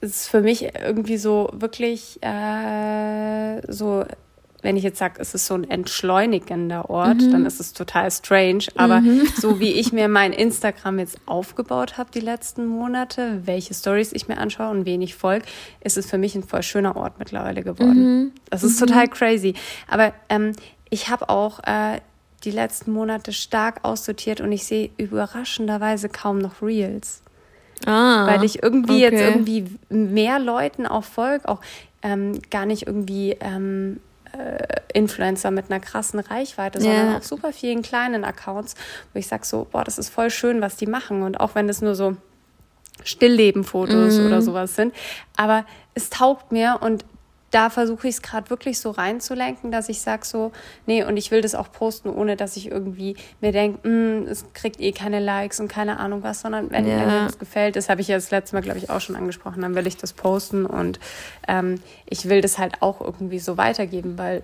es ist für mich irgendwie so wirklich äh, so wenn ich jetzt sage, es ist so ein entschleunigender Ort, mhm. dann ist es total strange. Aber mhm. so wie ich mir mein Instagram jetzt aufgebaut habe die letzten Monate, welche Stories ich mir anschaue und wen ich folge, ist es für mich ein voll schöner Ort mittlerweile geworden. Mhm. Das ist total crazy. Aber ähm, ich habe auch äh, die letzten Monate stark aussortiert und ich sehe überraschenderweise kaum noch Reels. Ah, weil ich irgendwie okay. jetzt irgendwie mehr Leuten auch folge, auch ähm, gar nicht irgendwie ähm, äh, Influencer mit einer krassen Reichweite, yeah. sondern auch super vielen kleinen Accounts, wo ich sage so, boah, das ist voll schön, was die machen. Und auch wenn es nur so Stillleben-Fotos mm. oder sowas sind. Aber es taugt mir und da versuche ich es gerade wirklich so reinzulenken, dass ich sage so, nee, und ich will das auch posten, ohne dass ich irgendwie mir denke, hm, es kriegt eh keine Likes und keine Ahnung was, sondern wenn, ja. mir das gefällt, das habe ich ja das letzte Mal, glaube ich, auch schon angesprochen, dann will ich das posten und ähm, ich will das halt auch irgendwie so weitergeben, weil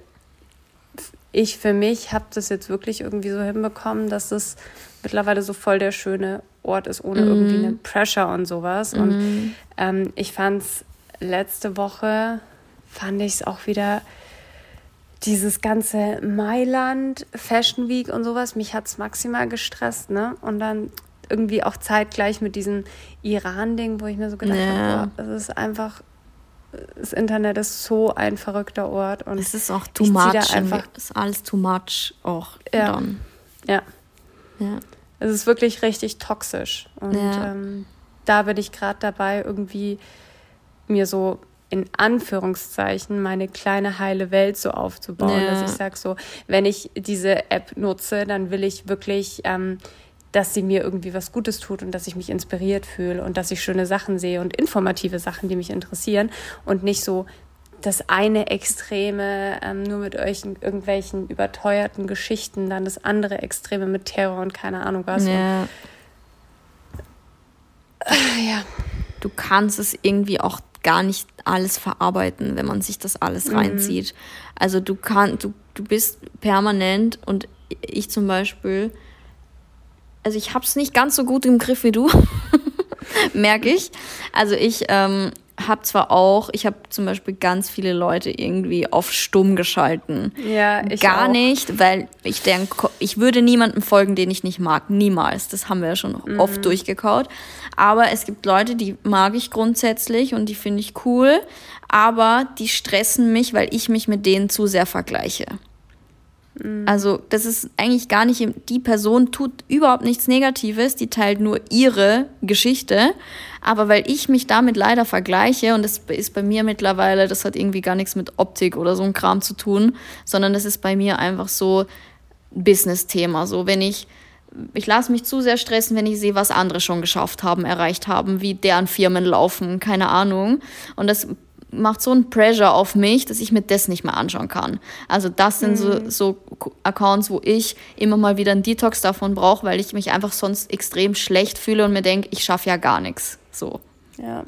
ich für mich habe das jetzt wirklich irgendwie so hinbekommen, dass es mittlerweile so voll der schöne Ort ist, ohne mhm. irgendwie eine Pressure und sowas. Mhm. Und ähm, ich fand es letzte Woche fand ich es auch wieder dieses ganze Mailand, Fashion Week und sowas, mich hat es maximal gestresst, ne? Und dann irgendwie auch zeitgleich mit diesem Iran-Ding, wo ich mir so gedacht ja. habe, es ist einfach, das Internet ist so ein verrückter Ort. Und es ist auch too much. Da einfach, ist alles too much auch ja. dann. Ja. ja. Es ist wirklich richtig toxisch. Und ja. ähm, da bin ich gerade dabei, irgendwie mir so in Anführungszeichen meine kleine heile Welt so aufzubauen, ja. dass ich sage so, wenn ich diese App nutze, dann will ich wirklich, ähm, dass sie mir irgendwie was Gutes tut und dass ich mich inspiriert fühle und dass ich schöne Sachen sehe und informative Sachen, die mich interessieren und nicht so das eine Extreme ähm, nur mit euch irgendwelchen überteuerten Geschichten, dann das andere Extreme mit Terror und keine Ahnung was. Ja. Und, äh, ja. Du kannst es irgendwie auch gar nicht alles verarbeiten, wenn man sich das alles mhm. reinzieht. Also du kannst, du, du bist permanent und ich zum Beispiel, also ich habe es nicht ganz so gut im Griff wie du, merke ich. Also ich ähm, habe zwar auch, ich habe zum Beispiel ganz viele Leute irgendwie auf stumm geschalten. Ja, ich Gar auch. nicht, weil ich denke, ich würde niemandem folgen, den ich nicht mag. Niemals. Das haben wir ja schon mhm. oft durchgekaut. Aber es gibt Leute, die mag ich grundsätzlich und die finde ich cool. Aber die stressen mich, weil ich mich mit denen zu sehr vergleiche. Mhm. Also, das ist eigentlich gar nicht, die Person tut überhaupt nichts Negatives, die teilt nur ihre Geschichte. Aber weil ich mich damit leider vergleiche, und das ist bei mir mittlerweile, das hat irgendwie gar nichts mit Optik oder so ein Kram zu tun, sondern das ist bei mir einfach so Business-Thema. So, wenn ich, ich lasse mich zu sehr stressen, wenn ich sehe, was andere schon geschafft haben, erreicht haben, wie deren Firmen laufen, keine Ahnung. Und das macht so ein Pressure auf mich, dass ich mir das nicht mehr anschauen kann. Also das sind mhm. so, so Accounts, wo ich immer mal wieder einen Detox davon brauche, weil ich mich einfach sonst extrem schlecht fühle und mir denke, ich schaffe ja gar nichts. So. Ja.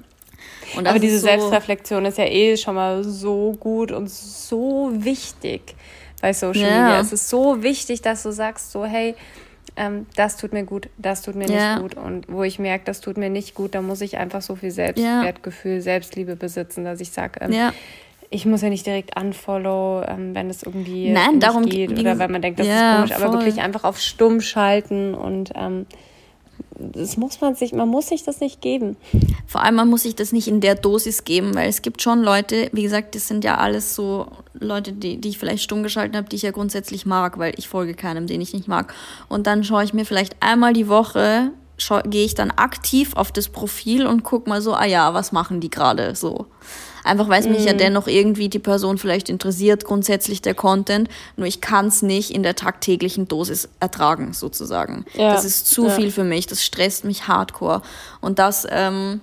Aber diese so Selbstreflexion ist ja eh schon mal so gut und so wichtig bei Social ja. Media. Es ist so wichtig, dass du sagst, so, hey, ähm, das tut mir gut, das tut mir ja. nicht gut. Und wo ich merke, das tut mir nicht gut, da muss ich einfach so viel Selbstwertgefühl, ja. Selbstliebe besitzen, dass ich sage, ähm, ja. ich muss ja nicht direkt unfollow, ähm, wenn es irgendwie Nein, darum geht oder wenn man denkt, das ist komisch, aber wirklich einfach auf stumm schalten und ähm, das muss man sich, man muss sich das nicht geben. Vor allem, man muss sich das nicht in der Dosis geben, weil es gibt schon Leute, wie gesagt, das sind ja alles so Leute, die, die ich vielleicht stumm geschalten habe, die ich ja grundsätzlich mag, weil ich folge keinem, den ich nicht mag. Und dann schaue ich mir vielleicht einmal die Woche, gehe ich dann aktiv auf das Profil und gucke mal so, ah ja, was machen die gerade so. Einfach weil es mich ja mhm. dennoch irgendwie die Person vielleicht interessiert, grundsätzlich der Content. Nur ich kann es nicht in der tagtäglichen Dosis ertragen, sozusagen. Ja. Das ist zu ja. viel für mich. Das stresst mich hardcore. Und das ähm,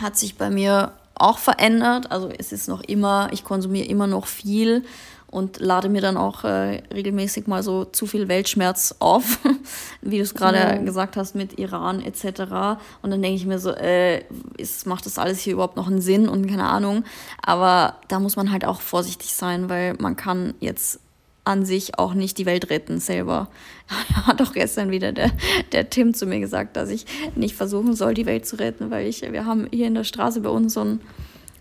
hat sich bei mir auch verändert. Also es ist noch immer, ich konsumiere immer noch viel und lade mir dann auch äh, regelmäßig mal so zu viel Weltschmerz auf, wie du es gerade mhm. gesagt hast mit Iran etc. Und dann denke ich mir so, äh, ist, macht das alles hier überhaupt noch einen Sinn und keine Ahnung. Aber da muss man halt auch vorsichtig sein, weil man kann jetzt an sich auch nicht die Welt retten selber. Hat auch gestern wieder der, der Tim zu mir gesagt, dass ich nicht versuchen soll, die Welt zu retten, weil ich, wir haben hier in der Straße bei uns so einen,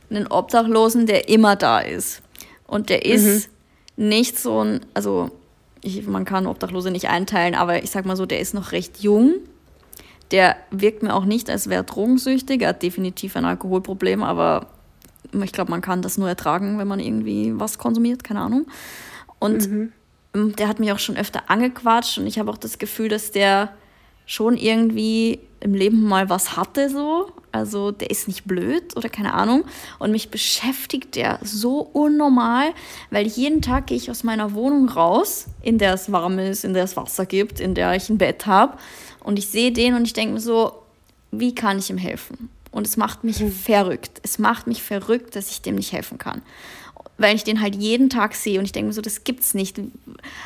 einen Obdachlosen, der immer da ist. Und der ist mhm nicht so ein, also ich, man kann Obdachlose nicht einteilen, aber ich sag mal so, der ist noch recht jung. Der wirkt mir auch nicht, als wäre drogensüchtig. Er hat definitiv ein Alkoholproblem, aber ich glaube, man kann das nur ertragen, wenn man irgendwie was konsumiert, keine Ahnung. Und mhm. der hat mich auch schon öfter angequatscht und ich habe auch das Gefühl, dass der schon irgendwie im Leben mal was hatte so. Also der ist nicht blöd oder keine Ahnung. Und mich beschäftigt der so unnormal, weil jeden Tag gehe ich aus meiner Wohnung raus, in der es warm ist, in der es Wasser gibt, in der ich ein Bett habe. Und ich sehe den und ich denke mir so, wie kann ich ihm helfen? Und es macht mich mhm. verrückt. Es macht mich verrückt, dass ich dem nicht helfen kann. Weil ich den halt jeden Tag sehe und ich denke mir so, das gibt's nicht.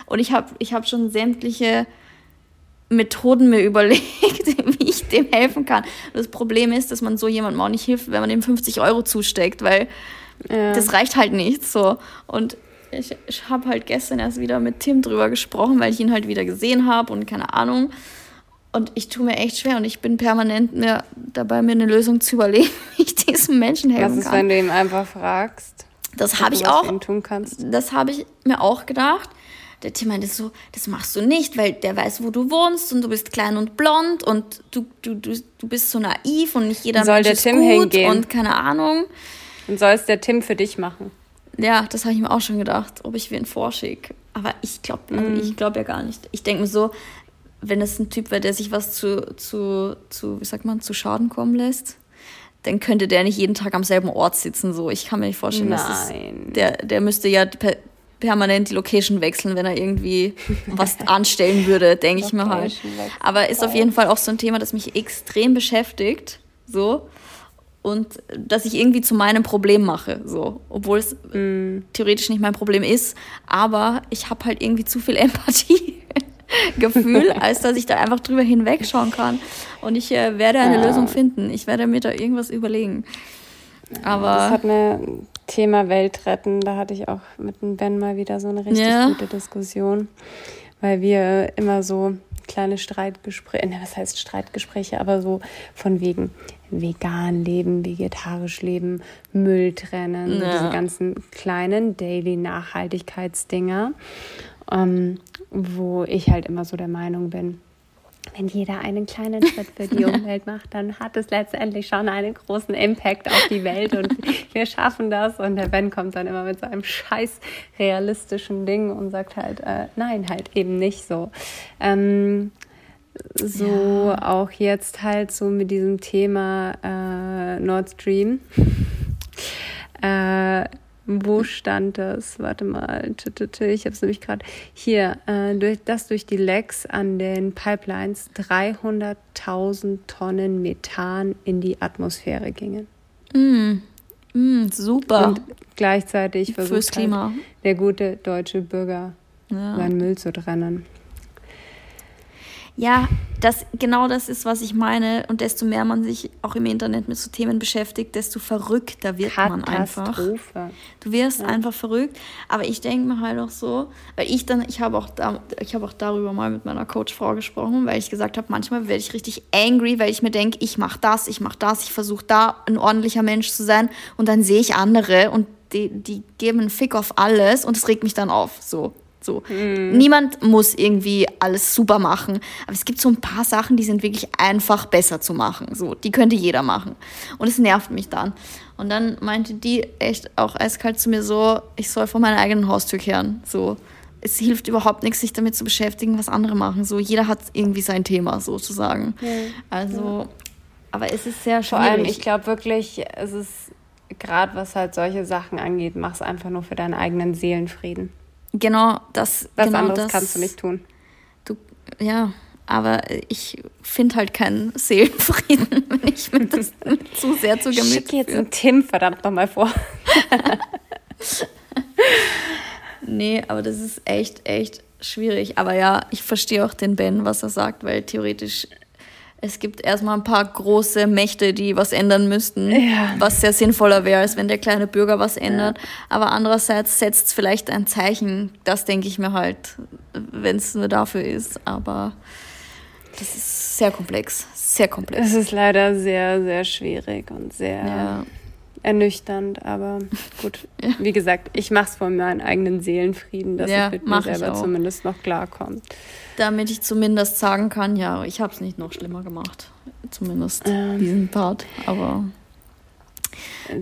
Und ich habe ich hab schon sämtliche Methoden mir überlegt, wie ich dem helfen kann. Das Problem ist, dass man so jemandem auch nicht hilft, wenn man ihm 50 Euro zusteckt, weil ja. das reicht halt nicht so. Und ich, ich habe halt gestern erst wieder mit Tim drüber gesprochen, weil ich ihn halt wieder gesehen habe und keine Ahnung. Und ich tue mir echt schwer und ich bin permanent mir dabei, mir eine Lösung zu überlegen, wie ich diesem Menschen helfen kann. Was ist, kann. wenn du ihm einfach fragst? Das habe ich auch. Das habe ich mir auch gedacht der Tim meinte so, das machst du nicht, weil der weiß, wo du wohnst und du bist klein und blond und du, du, du, du bist so naiv und nicht jeder soll Mensch der ist Tim gut hingehen. und keine Ahnung. Und soll es der Tim für dich machen? Ja, das habe ich mir auch schon gedacht, ob ich wen vorschicke. Aber ich glaube also mm. ich ja gar nicht. Ich denke mir so, wenn es ein Typ wäre, der sich was zu, zu, zu, wie sagt man, zu Schaden kommen lässt, dann könnte der nicht jeden Tag am selben Ort sitzen. So, ich kann mir nicht vorstellen, Nein. dass es, der, der müsste ja permanent die Location wechseln, wenn er irgendwie was anstellen würde, denke ich mir halt. Aber ist auf jeden Fall auch so ein Thema, das mich extrem beschäftigt, so und dass ich irgendwie zu meinem Problem mache, so, obwohl es mm. theoretisch nicht mein Problem ist, aber ich habe halt irgendwie zu viel Empathie. Gefühl, als dass ich da einfach drüber hinwegschauen kann. Und ich äh, werde eine ja. Lösung finden. Ich werde mir da irgendwas überlegen. Aber das hat mir Thema Welt retten, da hatte ich auch mit dem Ben mal wieder so eine richtig ja. gute Diskussion, weil wir immer so kleine Streitgespräche, ne, was heißt Streitgespräche, aber so von wegen vegan leben, vegetarisch leben, Müll trennen, ja. diese ganzen kleinen Daily Nachhaltigkeitsdinger, ähm, wo ich halt immer so der Meinung bin, wenn jeder einen kleinen Schritt für die Umwelt macht, dann hat es letztendlich schon einen großen Impact auf die Welt und wir schaffen das. Und der Ben kommt dann immer mit so einem scheiß realistischen Ding und sagt halt, äh, nein, halt eben nicht so. Ähm, so ja. auch jetzt halt so mit diesem Thema äh, Nord Stream. Äh, wo stand das? Warte mal, ich habe es nämlich gerade hier, äh, durch, dass durch die Lecks an den Pipelines 300.000 Tonnen Methan in die Atmosphäre gingen. Mm, mm, super. Und gleichzeitig versucht halt der gute deutsche Bürger ja. seinen Müll zu trennen. Ja, das, genau das ist, was ich meine. Und desto mehr man sich auch im Internet mit so Themen beschäftigt, desto verrückter wird man einfach. Du wirst ja. einfach verrückt. Aber ich denke mir halt auch so, weil ich dann, ich habe auch, da, ich habe auch darüber mal mit meiner Coachfrau gesprochen, weil ich gesagt habe, manchmal werde ich richtig angry, weil ich mir denke, ich mache das, ich mache das, ich versuche da ein ordentlicher Mensch zu sein. Und dann sehe ich andere und die, die geben einen Fick auf alles und es regt mich dann auf. So. So. Mhm. Niemand muss irgendwie alles super machen. Aber es gibt so ein paar Sachen, die sind wirklich einfach besser zu machen. So, die könnte jeder machen. Und es nervt mich dann. Und dann meinte die echt auch eiskalt zu mir so, ich soll vor meiner eigenen Haustür kehren. So. Es hilft überhaupt nichts, sich damit zu beschäftigen, was andere machen. So, jeder hat irgendwie sein Thema sozusagen. Ja. Also, aber es ist sehr schwierig. Vor allem, ich glaube wirklich, es ist gerade was halt solche Sachen angeht, mach es einfach nur für deinen eigenen Seelenfrieden. Genau, das. Was genau anderes das, kannst du nicht tun. Du, ja, aber ich finde halt keinen Seelenfrieden, wenn ich mir das zu sehr zu Gemüt Schick jetzt einen Tim verdammt nochmal vor. nee, aber das ist echt, echt schwierig. Aber ja, ich verstehe auch den Ben, was er sagt, weil theoretisch es gibt erstmal ein paar große Mächte, die was ändern müssten, ja. was sehr sinnvoller wäre, als wenn der kleine Bürger was ändert. Ja. Aber andererseits setzt es vielleicht ein Zeichen, das denke ich mir halt, wenn es nur dafür ist. Aber das ist sehr komplex, sehr komplex. Es ist leider sehr, sehr schwierig und sehr ja. Ernüchternd. Aber gut, wie gesagt, ich mache es von meinem eigenen Seelenfrieden, dass ich mit mir selber zumindest noch klarkomme damit ich zumindest sagen kann, ja, ich habe es nicht noch schlimmer gemacht. Zumindest ähm. diesen Part. Aber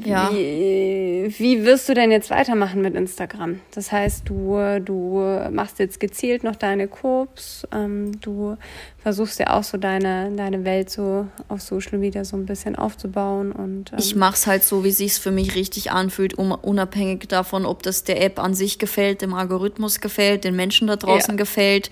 Ja. Wie, wie wirst du denn jetzt weitermachen mit Instagram? Das heißt, du, du machst jetzt gezielt noch deine Kurs, ähm, du versuchst ja auch so deine, deine Welt so auf Social Media so ein bisschen aufzubauen. Und, ähm ich mache es halt so, wie sich für mich richtig anfühlt, um, unabhängig davon, ob das der App an sich gefällt, dem Algorithmus gefällt, den Menschen da draußen ja. gefällt,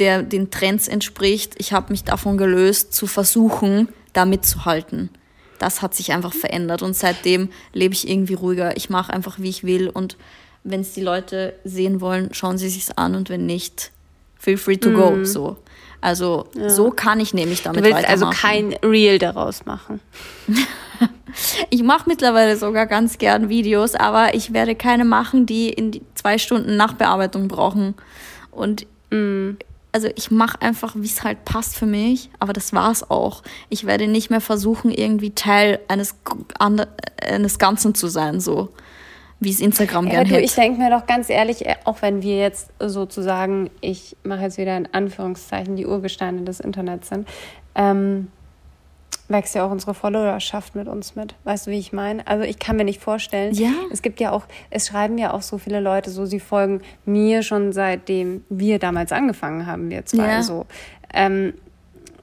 der den Trends entspricht. Ich habe mich davon gelöst, zu versuchen, da mitzuhalten das hat sich einfach verändert und seitdem lebe ich irgendwie ruhiger. Ich mache einfach, wie ich will und wenn es die Leute sehen wollen, schauen sie sich's an und wenn nicht, feel free to go. Mm. So. Also ja. so kann ich nämlich damit du willst also kein Reel daraus machen. ich mache mittlerweile sogar ganz gern Videos, aber ich werde keine machen, die in die zwei Stunden Nachbearbeitung brauchen. Und mm also ich mache einfach, wie es halt passt für mich, aber das war's auch. Ich werde nicht mehr versuchen, irgendwie Teil eines, eines Ganzen zu sein, so wie es Instagram ja, gerne hätte. Ich denke mir doch ganz ehrlich, äh, auch wenn wir jetzt sozusagen, ich mache jetzt wieder in Anführungszeichen, die Urgesteine des Internets sind, ähm, wächst ja auch unsere Followerschaft mit uns mit. Weißt du, wie ich meine? Also ich kann mir nicht vorstellen. Ja. Es gibt ja auch, es schreiben ja auch so viele Leute so, sie folgen mir schon seitdem wir damals angefangen haben, wir zwei ja. so. Ähm,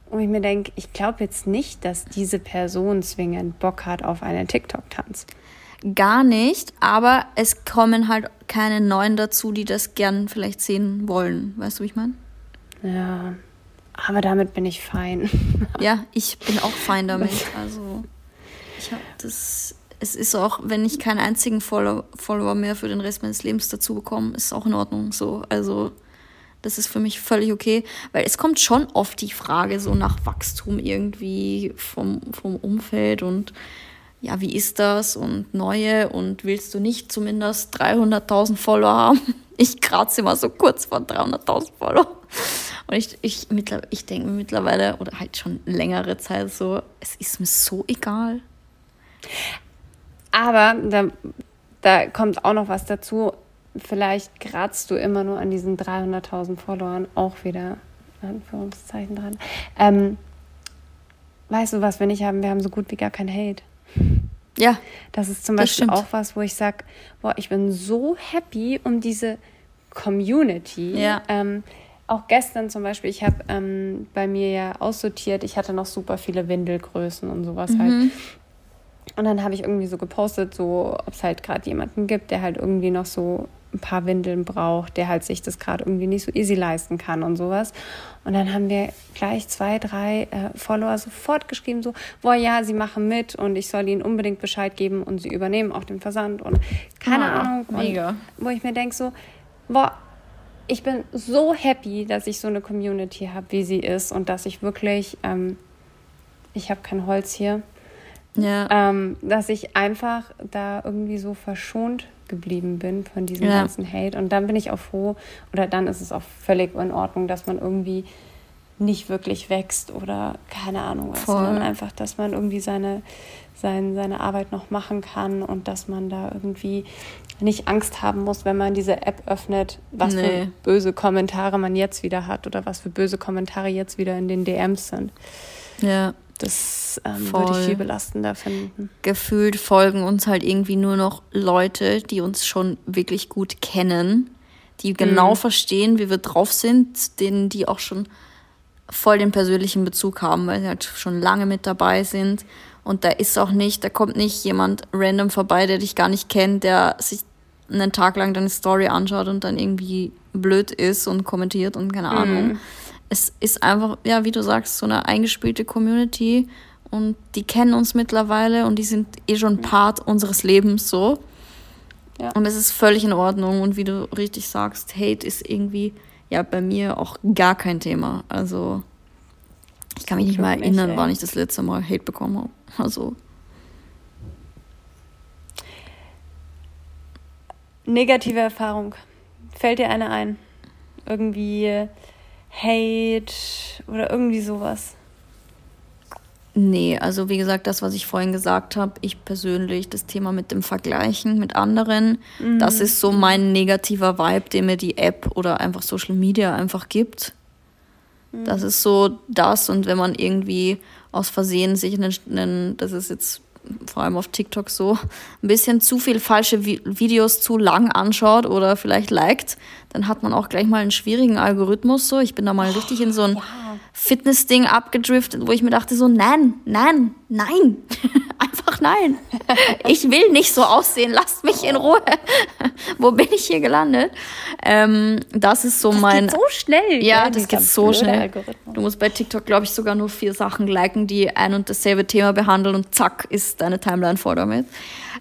und ich mir denke, ich glaube jetzt nicht, dass diese Person zwingend Bock hat auf einen TikTok-Tanz. Gar nicht, aber es kommen halt keine neuen dazu, die das gern vielleicht sehen wollen. Weißt du, wie ich meine? Ja, aber damit bin ich fein. Ja, ich bin auch fein damit. Also, ich habe das. Es ist auch, wenn ich keinen einzigen Follower, Follower mehr für den Rest meines Lebens dazu bekomme, ist auch in Ordnung. So, also das ist für mich völlig okay, weil es kommt schon oft die Frage so nach Wachstum irgendwie vom, vom Umfeld und ja, wie ist das und neue und willst du nicht zumindest 300.000 Follower haben? Ich kratze immer so kurz vor 300.000 Follower. Und ich, ich, ich denke mir mittlerweile, oder halt schon längere Zeit so, es ist mir so egal. Aber da, da kommt auch noch was dazu. Vielleicht kratzt du immer nur an diesen 300.000 Followern auch wieder, Anführungszeichen dran. Ähm, weißt du, was wir nicht haben? Wir haben so gut wie gar kein Hate. Ja. Das ist zum Beispiel auch was, wo ich sage, boah, ich bin so happy um diese Community. Ja. Ähm, auch gestern zum Beispiel, ich habe ähm, bei mir ja aussortiert, ich hatte noch super viele Windelgrößen und sowas halt. mhm. halt. Und dann habe ich irgendwie so gepostet, so ob es halt gerade jemanden gibt, der halt irgendwie noch so ein paar Windeln braucht, der halt sich das gerade irgendwie nicht so easy leisten kann und sowas. Und dann haben wir gleich zwei, drei äh, Follower sofort geschrieben, so, boah, ja, sie machen mit und ich soll ihnen unbedingt Bescheid geben und sie übernehmen auch den Versand und keine ah, Ahnung. Mega. Wo ich mir denke, so, boah, ich bin so happy, dass ich so eine Community habe, wie sie ist und dass ich wirklich, ähm, ich habe kein Holz hier, ja. ähm, dass ich einfach da irgendwie so verschont geblieben bin von diesem ja. ganzen Hate. Und dann bin ich auch froh, oder dann ist es auch völlig in Ordnung, dass man irgendwie nicht wirklich wächst oder keine Ahnung was, Voll. sondern einfach, dass man irgendwie seine, sein, seine Arbeit noch machen kann und dass man da irgendwie nicht Angst haben muss, wenn man diese App öffnet, was nee. für böse Kommentare man jetzt wieder hat oder was für böse Kommentare jetzt wieder in den DMs sind. Ja. Das ähm, würde ich viel belastender finden. Gefühlt folgen uns halt irgendwie nur noch Leute, die uns schon wirklich gut kennen, die genau mhm. verstehen, wie wir drauf sind, denen die auch schon voll den persönlichen Bezug haben, weil sie halt schon lange mit dabei sind und da ist auch nicht, da kommt nicht jemand random vorbei, der dich gar nicht kennt, der sich einen Tag lang deine Story anschaut und dann irgendwie blöd ist und kommentiert und keine Ahnung. Mhm. Es ist einfach, ja, wie du sagst, so eine eingespielte Community und die kennen uns mittlerweile und die sind eh schon Part unseres Lebens so. Ja. Und es ist völlig in Ordnung und wie du richtig sagst, Hate ist irgendwie ja bei mir auch gar kein Thema. Also ich kann mich nicht mal erinnern, wann ich das letzte Mal Hate bekommen habe. Also. Negative Erfahrung. Fällt dir eine ein? Irgendwie Hate oder irgendwie sowas? Nee, also wie gesagt, das, was ich vorhin gesagt habe, ich persönlich, das Thema mit dem Vergleichen mit anderen, mhm. das ist so mein negativer Vibe, den mir die App oder einfach Social Media einfach gibt. Mhm. Das ist so das und wenn man irgendwie aus Versehen sich einen, einen, das ist jetzt vor allem auf TikTok so ein bisschen zu viel falsche Vi Videos zu lang anschaut oder vielleicht liked, dann hat man auch gleich mal einen schwierigen Algorithmus. So, ich bin da mal richtig in so ein ja. Fitness-Ding abgedriftet, wo ich mir dachte so, nein, nein, nein, einfach nein. Ich will nicht so aussehen, lasst mich in Ruhe. wo bin ich hier gelandet? Ähm, das ist so das mein... Geht so schnell. Ja, das geht so schnell. Du musst bei TikTok, glaube ich, sogar nur vier Sachen liken, die ein und dasselbe Thema behandeln und zack, ist deine Timeline voll damit.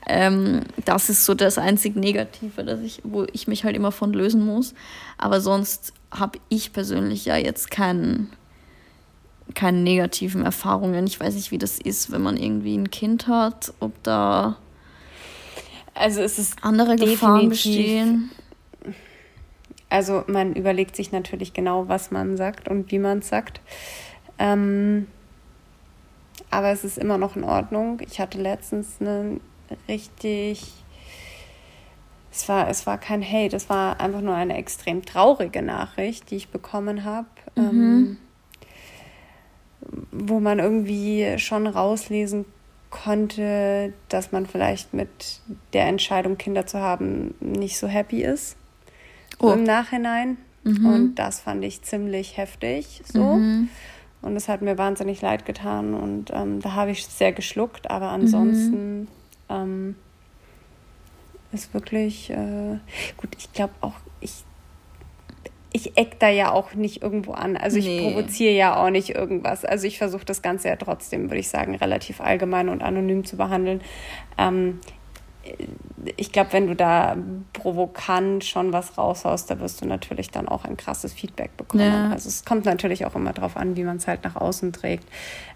Ähm, das ist so das einzig Negative, dass ich, wo ich mich halt immer von lösen muss. Aber sonst habe ich persönlich ja jetzt keinen keine negativen Erfahrungen. Ich weiß nicht, wie das ist, wenn man irgendwie ein Kind hat, ob da also es ist andere Gefahren bestehen. Also man überlegt sich natürlich genau, was man sagt und wie man es sagt. Ähm, aber es ist immer noch in Ordnung. Ich hatte letztens einen richtig. Es war, es war kein Hate, es war einfach nur eine extrem traurige Nachricht, die ich bekommen habe. Mhm. Ähm, wo man irgendwie schon rauslesen konnte, dass man vielleicht mit der Entscheidung, Kinder zu haben, nicht so happy ist. So oh. im Nachhinein. Mhm. Und das fand ich ziemlich heftig so. Mhm. Und es hat mir wahnsinnig leid getan und ähm, da habe ich sehr geschluckt, aber ansonsten mhm. ähm, ist wirklich äh, gut. Ich glaube auch, ich ich eck da ja auch nicht irgendwo an. Also ich nee. provoziere ja auch nicht irgendwas. Also ich versuche das Ganze ja trotzdem, würde ich sagen, relativ allgemein und anonym zu behandeln. Ähm, ich glaube, wenn du da provokant schon was raushaust, da wirst du natürlich dann auch ein krasses Feedback bekommen. Ja. Also es kommt natürlich auch immer darauf an, wie man es halt nach außen trägt.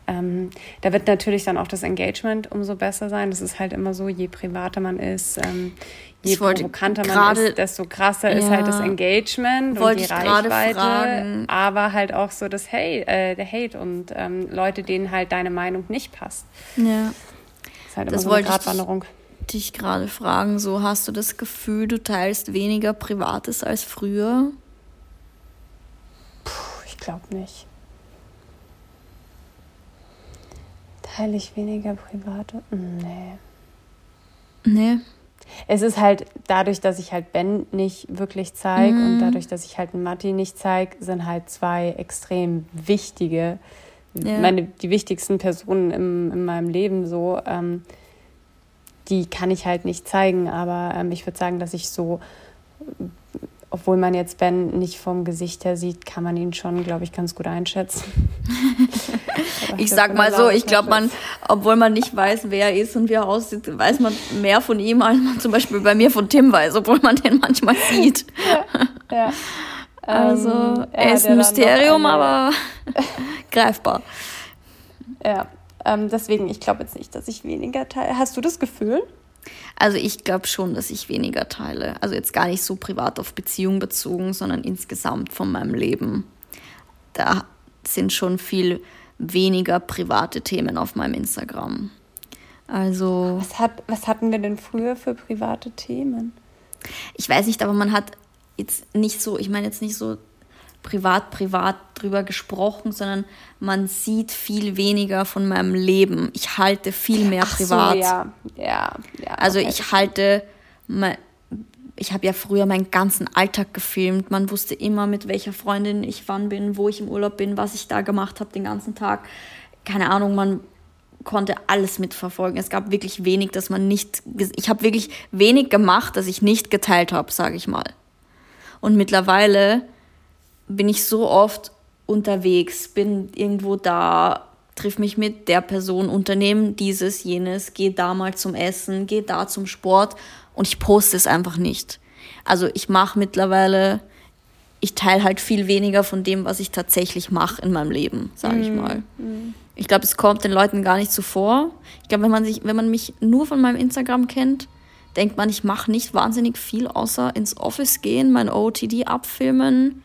Ähm, da wird natürlich dann auch das Engagement umso besser sein. Das ist halt immer so, je privater man ist, ähm, je provokanter man ist, desto krasser ja, ist halt das Engagement und die Reichweite. Aber halt auch so das hey, äh, der Hate und ähm, Leute, denen halt deine Meinung nicht passt. Ja. Das ist halt immer das so eine Gratwanderung. Ich dich gerade fragen, so hast du das Gefühl, du teilst weniger Privates als früher? Puh, ich glaube nicht. Teile ich weniger Private? Nee. Nee. Es ist halt dadurch, dass ich halt Ben nicht wirklich zeige mhm. und dadurch, dass ich halt Matti nicht zeige, sind halt zwei extrem wichtige, ja. meine, die wichtigsten Personen im, in meinem Leben so. Ähm, die kann ich halt nicht zeigen, aber ähm, ich würde sagen, dass ich so, obwohl man jetzt Ben nicht vom Gesicht her sieht, kann man ihn schon, glaube ich, ganz gut einschätzen. ich sag mal so, ich glaube, man, obwohl man nicht weiß, wer er ist und wie er aussieht, weiß man mehr von ihm, als man zum Beispiel bei mir von Tim weiß, obwohl man den manchmal sieht. ja. ja. Also, ähm, er ist ein Mysterium, aber greifbar. Ja, ähm, deswegen, ich glaube jetzt nicht, dass ich weniger teile. Hast du das Gefühl? Also ich glaube schon, dass ich weniger teile. Also jetzt gar nicht so privat auf Beziehung bezogen, sondern insgesamt von meinem Leben. Da sind schon viel weniger private Themen auf meinem Instagram. Also. Was, hat, was hatten wir denn früher für private Themen? Ich weiß nicht, aber man hat jetzt nicht so, ich meine jetzt nicht so privat, privat drüber gesprochen, sondern man sieht viel weniger von meinem Leben. Ich halte viel mehr Ach privat. So, ja, ja, ja. Also okay. ich halte, ich habe ja früher meinen ganzen Alltag gefilmt. Man wusste immer, mit welcher Freundin ich wann bin, wo ich im Urlaub bin, was ich da gemacht habe den ganzen Tag. Keine Ahnung, man konnte alles mitverfolgen. Es gab wirklich wenig, dass man nicht, ich habe wirklich wenig gemacht, dass ich nicht geteilt habe, sage ich mal. Und mittlerweile bin ich so oft unterwegs, bin irgendwo da, triff mich mit der Person, unternehme dieses, jenes, gehe da mal zum Essen, gehe da zum Sport und ich poste es einfach nicht. Also ich mache mittlerweile, ich teile halt viel weniger von dem, was ich tatsächlich mache in meinem Leben, sage ich mal. Mm. Ich glaube, es kommt den Leuten gar nicht so vor. Ich glaube, wenn man sich, wenn man mich nur von meinem Instagram kennt, denkt man, ich mache nicht wahnsinnig viel, außer ins Office gehen, mein OTD abfilmen,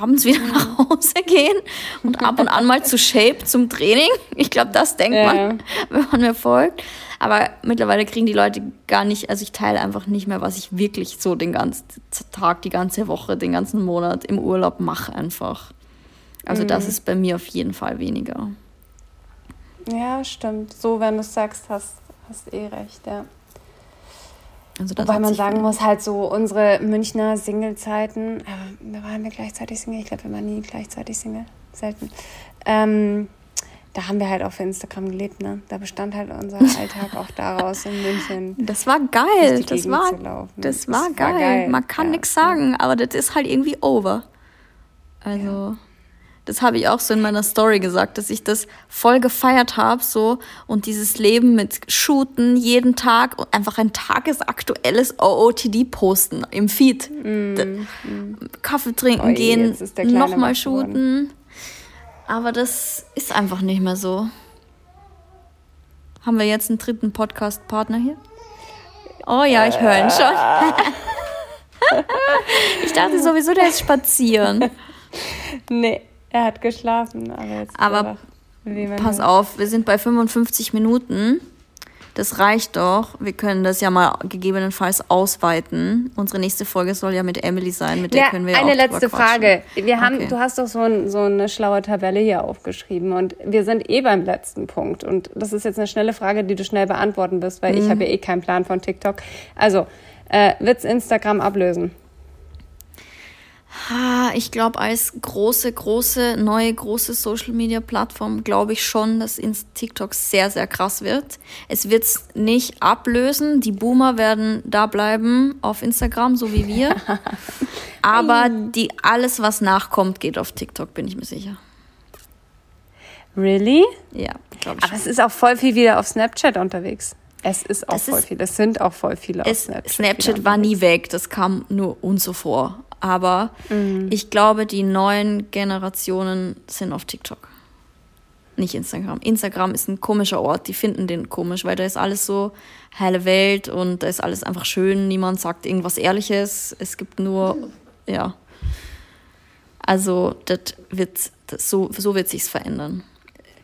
abends wieder nach Hause gehen und ab und an mal zu Shape zum Training. Ich glaube, das denkt ja. man, wenn man mir folgt. Aber mittlerweile kriegen die Leute gar nicht, also ich teile einfach nicht mehr, was ich wirklich so den ganzen Tag, die ganze Woche, den ganzen Monat im Urlaub mache einfach. Also mhm. das ist bei mir auf jeden Fall weniger. Ja, stimmt. So, wenn du sagst, hast, hast eh recht, ja. Also Wobei man sagen muss, halt so unsere Münchner Single-Zeiten, äh, waren wir gleichzeitig Single? Ich glaube, wir waren nie gleichzeitig Single, selten. Ähm, da haben wir halt auch für Instagram gelebt, ne? Da bestand halt unser Alltag auch daraus in München. Das war geil, das war, das war, das geil. war geil. Man kann ja. nichts sagen, aber das ist halt irgendwie over. Also. Ja das habe ich auch so in meiner Story gesagt, dass ich das voll gefeiert habe, so und dieses Leben mit Shooten jeden Tag und einfach ein tagesaktuelles OOTD posten im Feed. Mm, mm. Kaffee trinken Oi, gehen, nochmal shooten. Aber das ist einfach nicht mehr so. Haben wir jetzt einen dritten Podcast-Partner hier? Oh ja, ich höre ihn schon. ich dachte sowieso, der ist spazieren. Nee. Er hat geschlafen, aber jetzt. Aber pass auf, wir sind bei 55 Minuten. Das reicht doch. Wir können das ja mal gegebenenfalls ausweiten. Unsere nächste Folge soll ja mit Emily sein, mit der ja, können wir eine auch letzte Frage. Wir haben, okay. du hast doch so, ein, so eine schlaue Tabelle hier aufgeschrieben und wir sind eh beim letzten Punkt. Und das ist jetzt eine schnelle Frage, die du schnell beantworten wirst, weil mhm. ich habe ja eh keinen Plan von TikTok. Also, äh, wird's Instagram ablösen? Ich glaube, als große, große, neue, große Social-Media-Plattform glaube ich schon, dass TikTok sehr, sehr krass wird. Es wird es nicht ablösen. Die Boomer werden da bleiben auf Instagram, so wie wir. Aber die, alles, was nachkommt, geht auf TikTok, bin ich mir sicher. Really? Ja, glaube ich. Aber schon. es ist auch voll viel wieder auf Snapchat unterwegs. Es ist auch das voll ist, viel. Es sind auch voll viele auf Snapchat. Snapchat war nie weg. Das kam nur uns so vor. Aber mhm. ich glaube, die neuen Generationen sind auf TikTok. Nicht Instagram. Instagram ist ein komischer Ort. Die finden den komisch, weil da ist alles so helle Welt und da ist alles einfach schön. Niemand sagt irgendwas Ehrliches. Es gibt nur, ja. Also, das wird, das, so, so wird sich's verändern.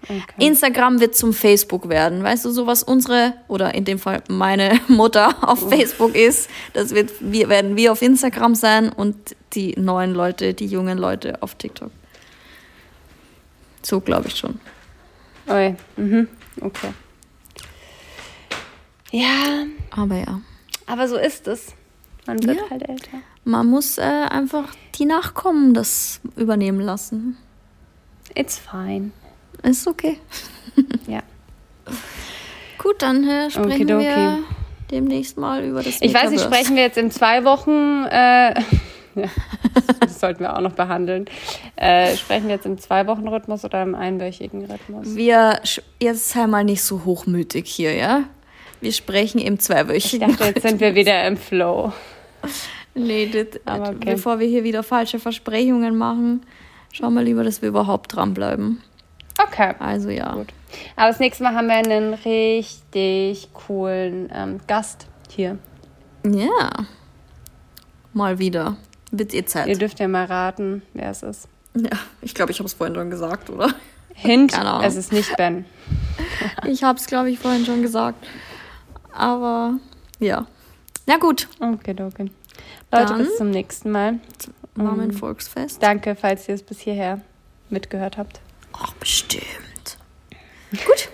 Okay. Instagram wird zum Facebook werden. Weißt du, so was unsere oder in dem Fall meine Mutter auf Facebook ist, das wird, wir, werden wir auf Instagram sein und die neuen Leute, die jungen Leute auf TikTok. So glaube ich schon. Okay. Mhm. Okay. Ja. Aber ja. Aber so ist es. Man wird ja. halt älter. Man muss äh, einfach die Nachkommen das übernehmen lassen. It's fine. Ist okay. ja. Gut, dann äh, sprechen okay, wir demnächst mal über das Ich weiß nicht, sprechen wir jetzt in zwei Wochen, äh, ja, das sollten wir auch noch behandeln, äh, sprechen wir jetzt im Zwei-Wochen-Rhythmus oder im einwöchigen Rhythmus? Wir, jetzt sei mal nicht so hochmütig hier, ja? Wir sprechen im zweiwöchigen Ich dachte, jetzt sind wir wieder im Flow. Nee, das, okay. bevor wir hier wieder falsche Versprechungen machen, schauen wir lieber, dass wir überhaupt dranbleiben. Okay. Also ja. Gut. Aber das nächste Mal haben wir einen richtig coolen ähm, Gast hier. Ja. Mal wieder. Wird ihr Zeit. Ihr dürft ja mal raten, wer es ist. Ja, ich glaube, ich habe es vorhin schon gesagt, oder? Hint, es ist nicht Ben. ich habe es, glaube ich, vorhin schon gesagt. Aber ja. Na gut. Okay, okay. Leute, Dann bis zum nächsten Mal. War mein Volksfest. Danke, falls ihr es bis hierher mitgehört habt. Ach, bestimmt. Gut.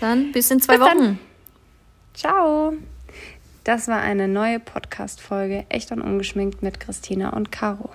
Dann bis in zwei bis Wochen. Dann. Ciao. Das war eine neue Podcast-Folge Echt und Ungeschminkt mit Christina und Caro.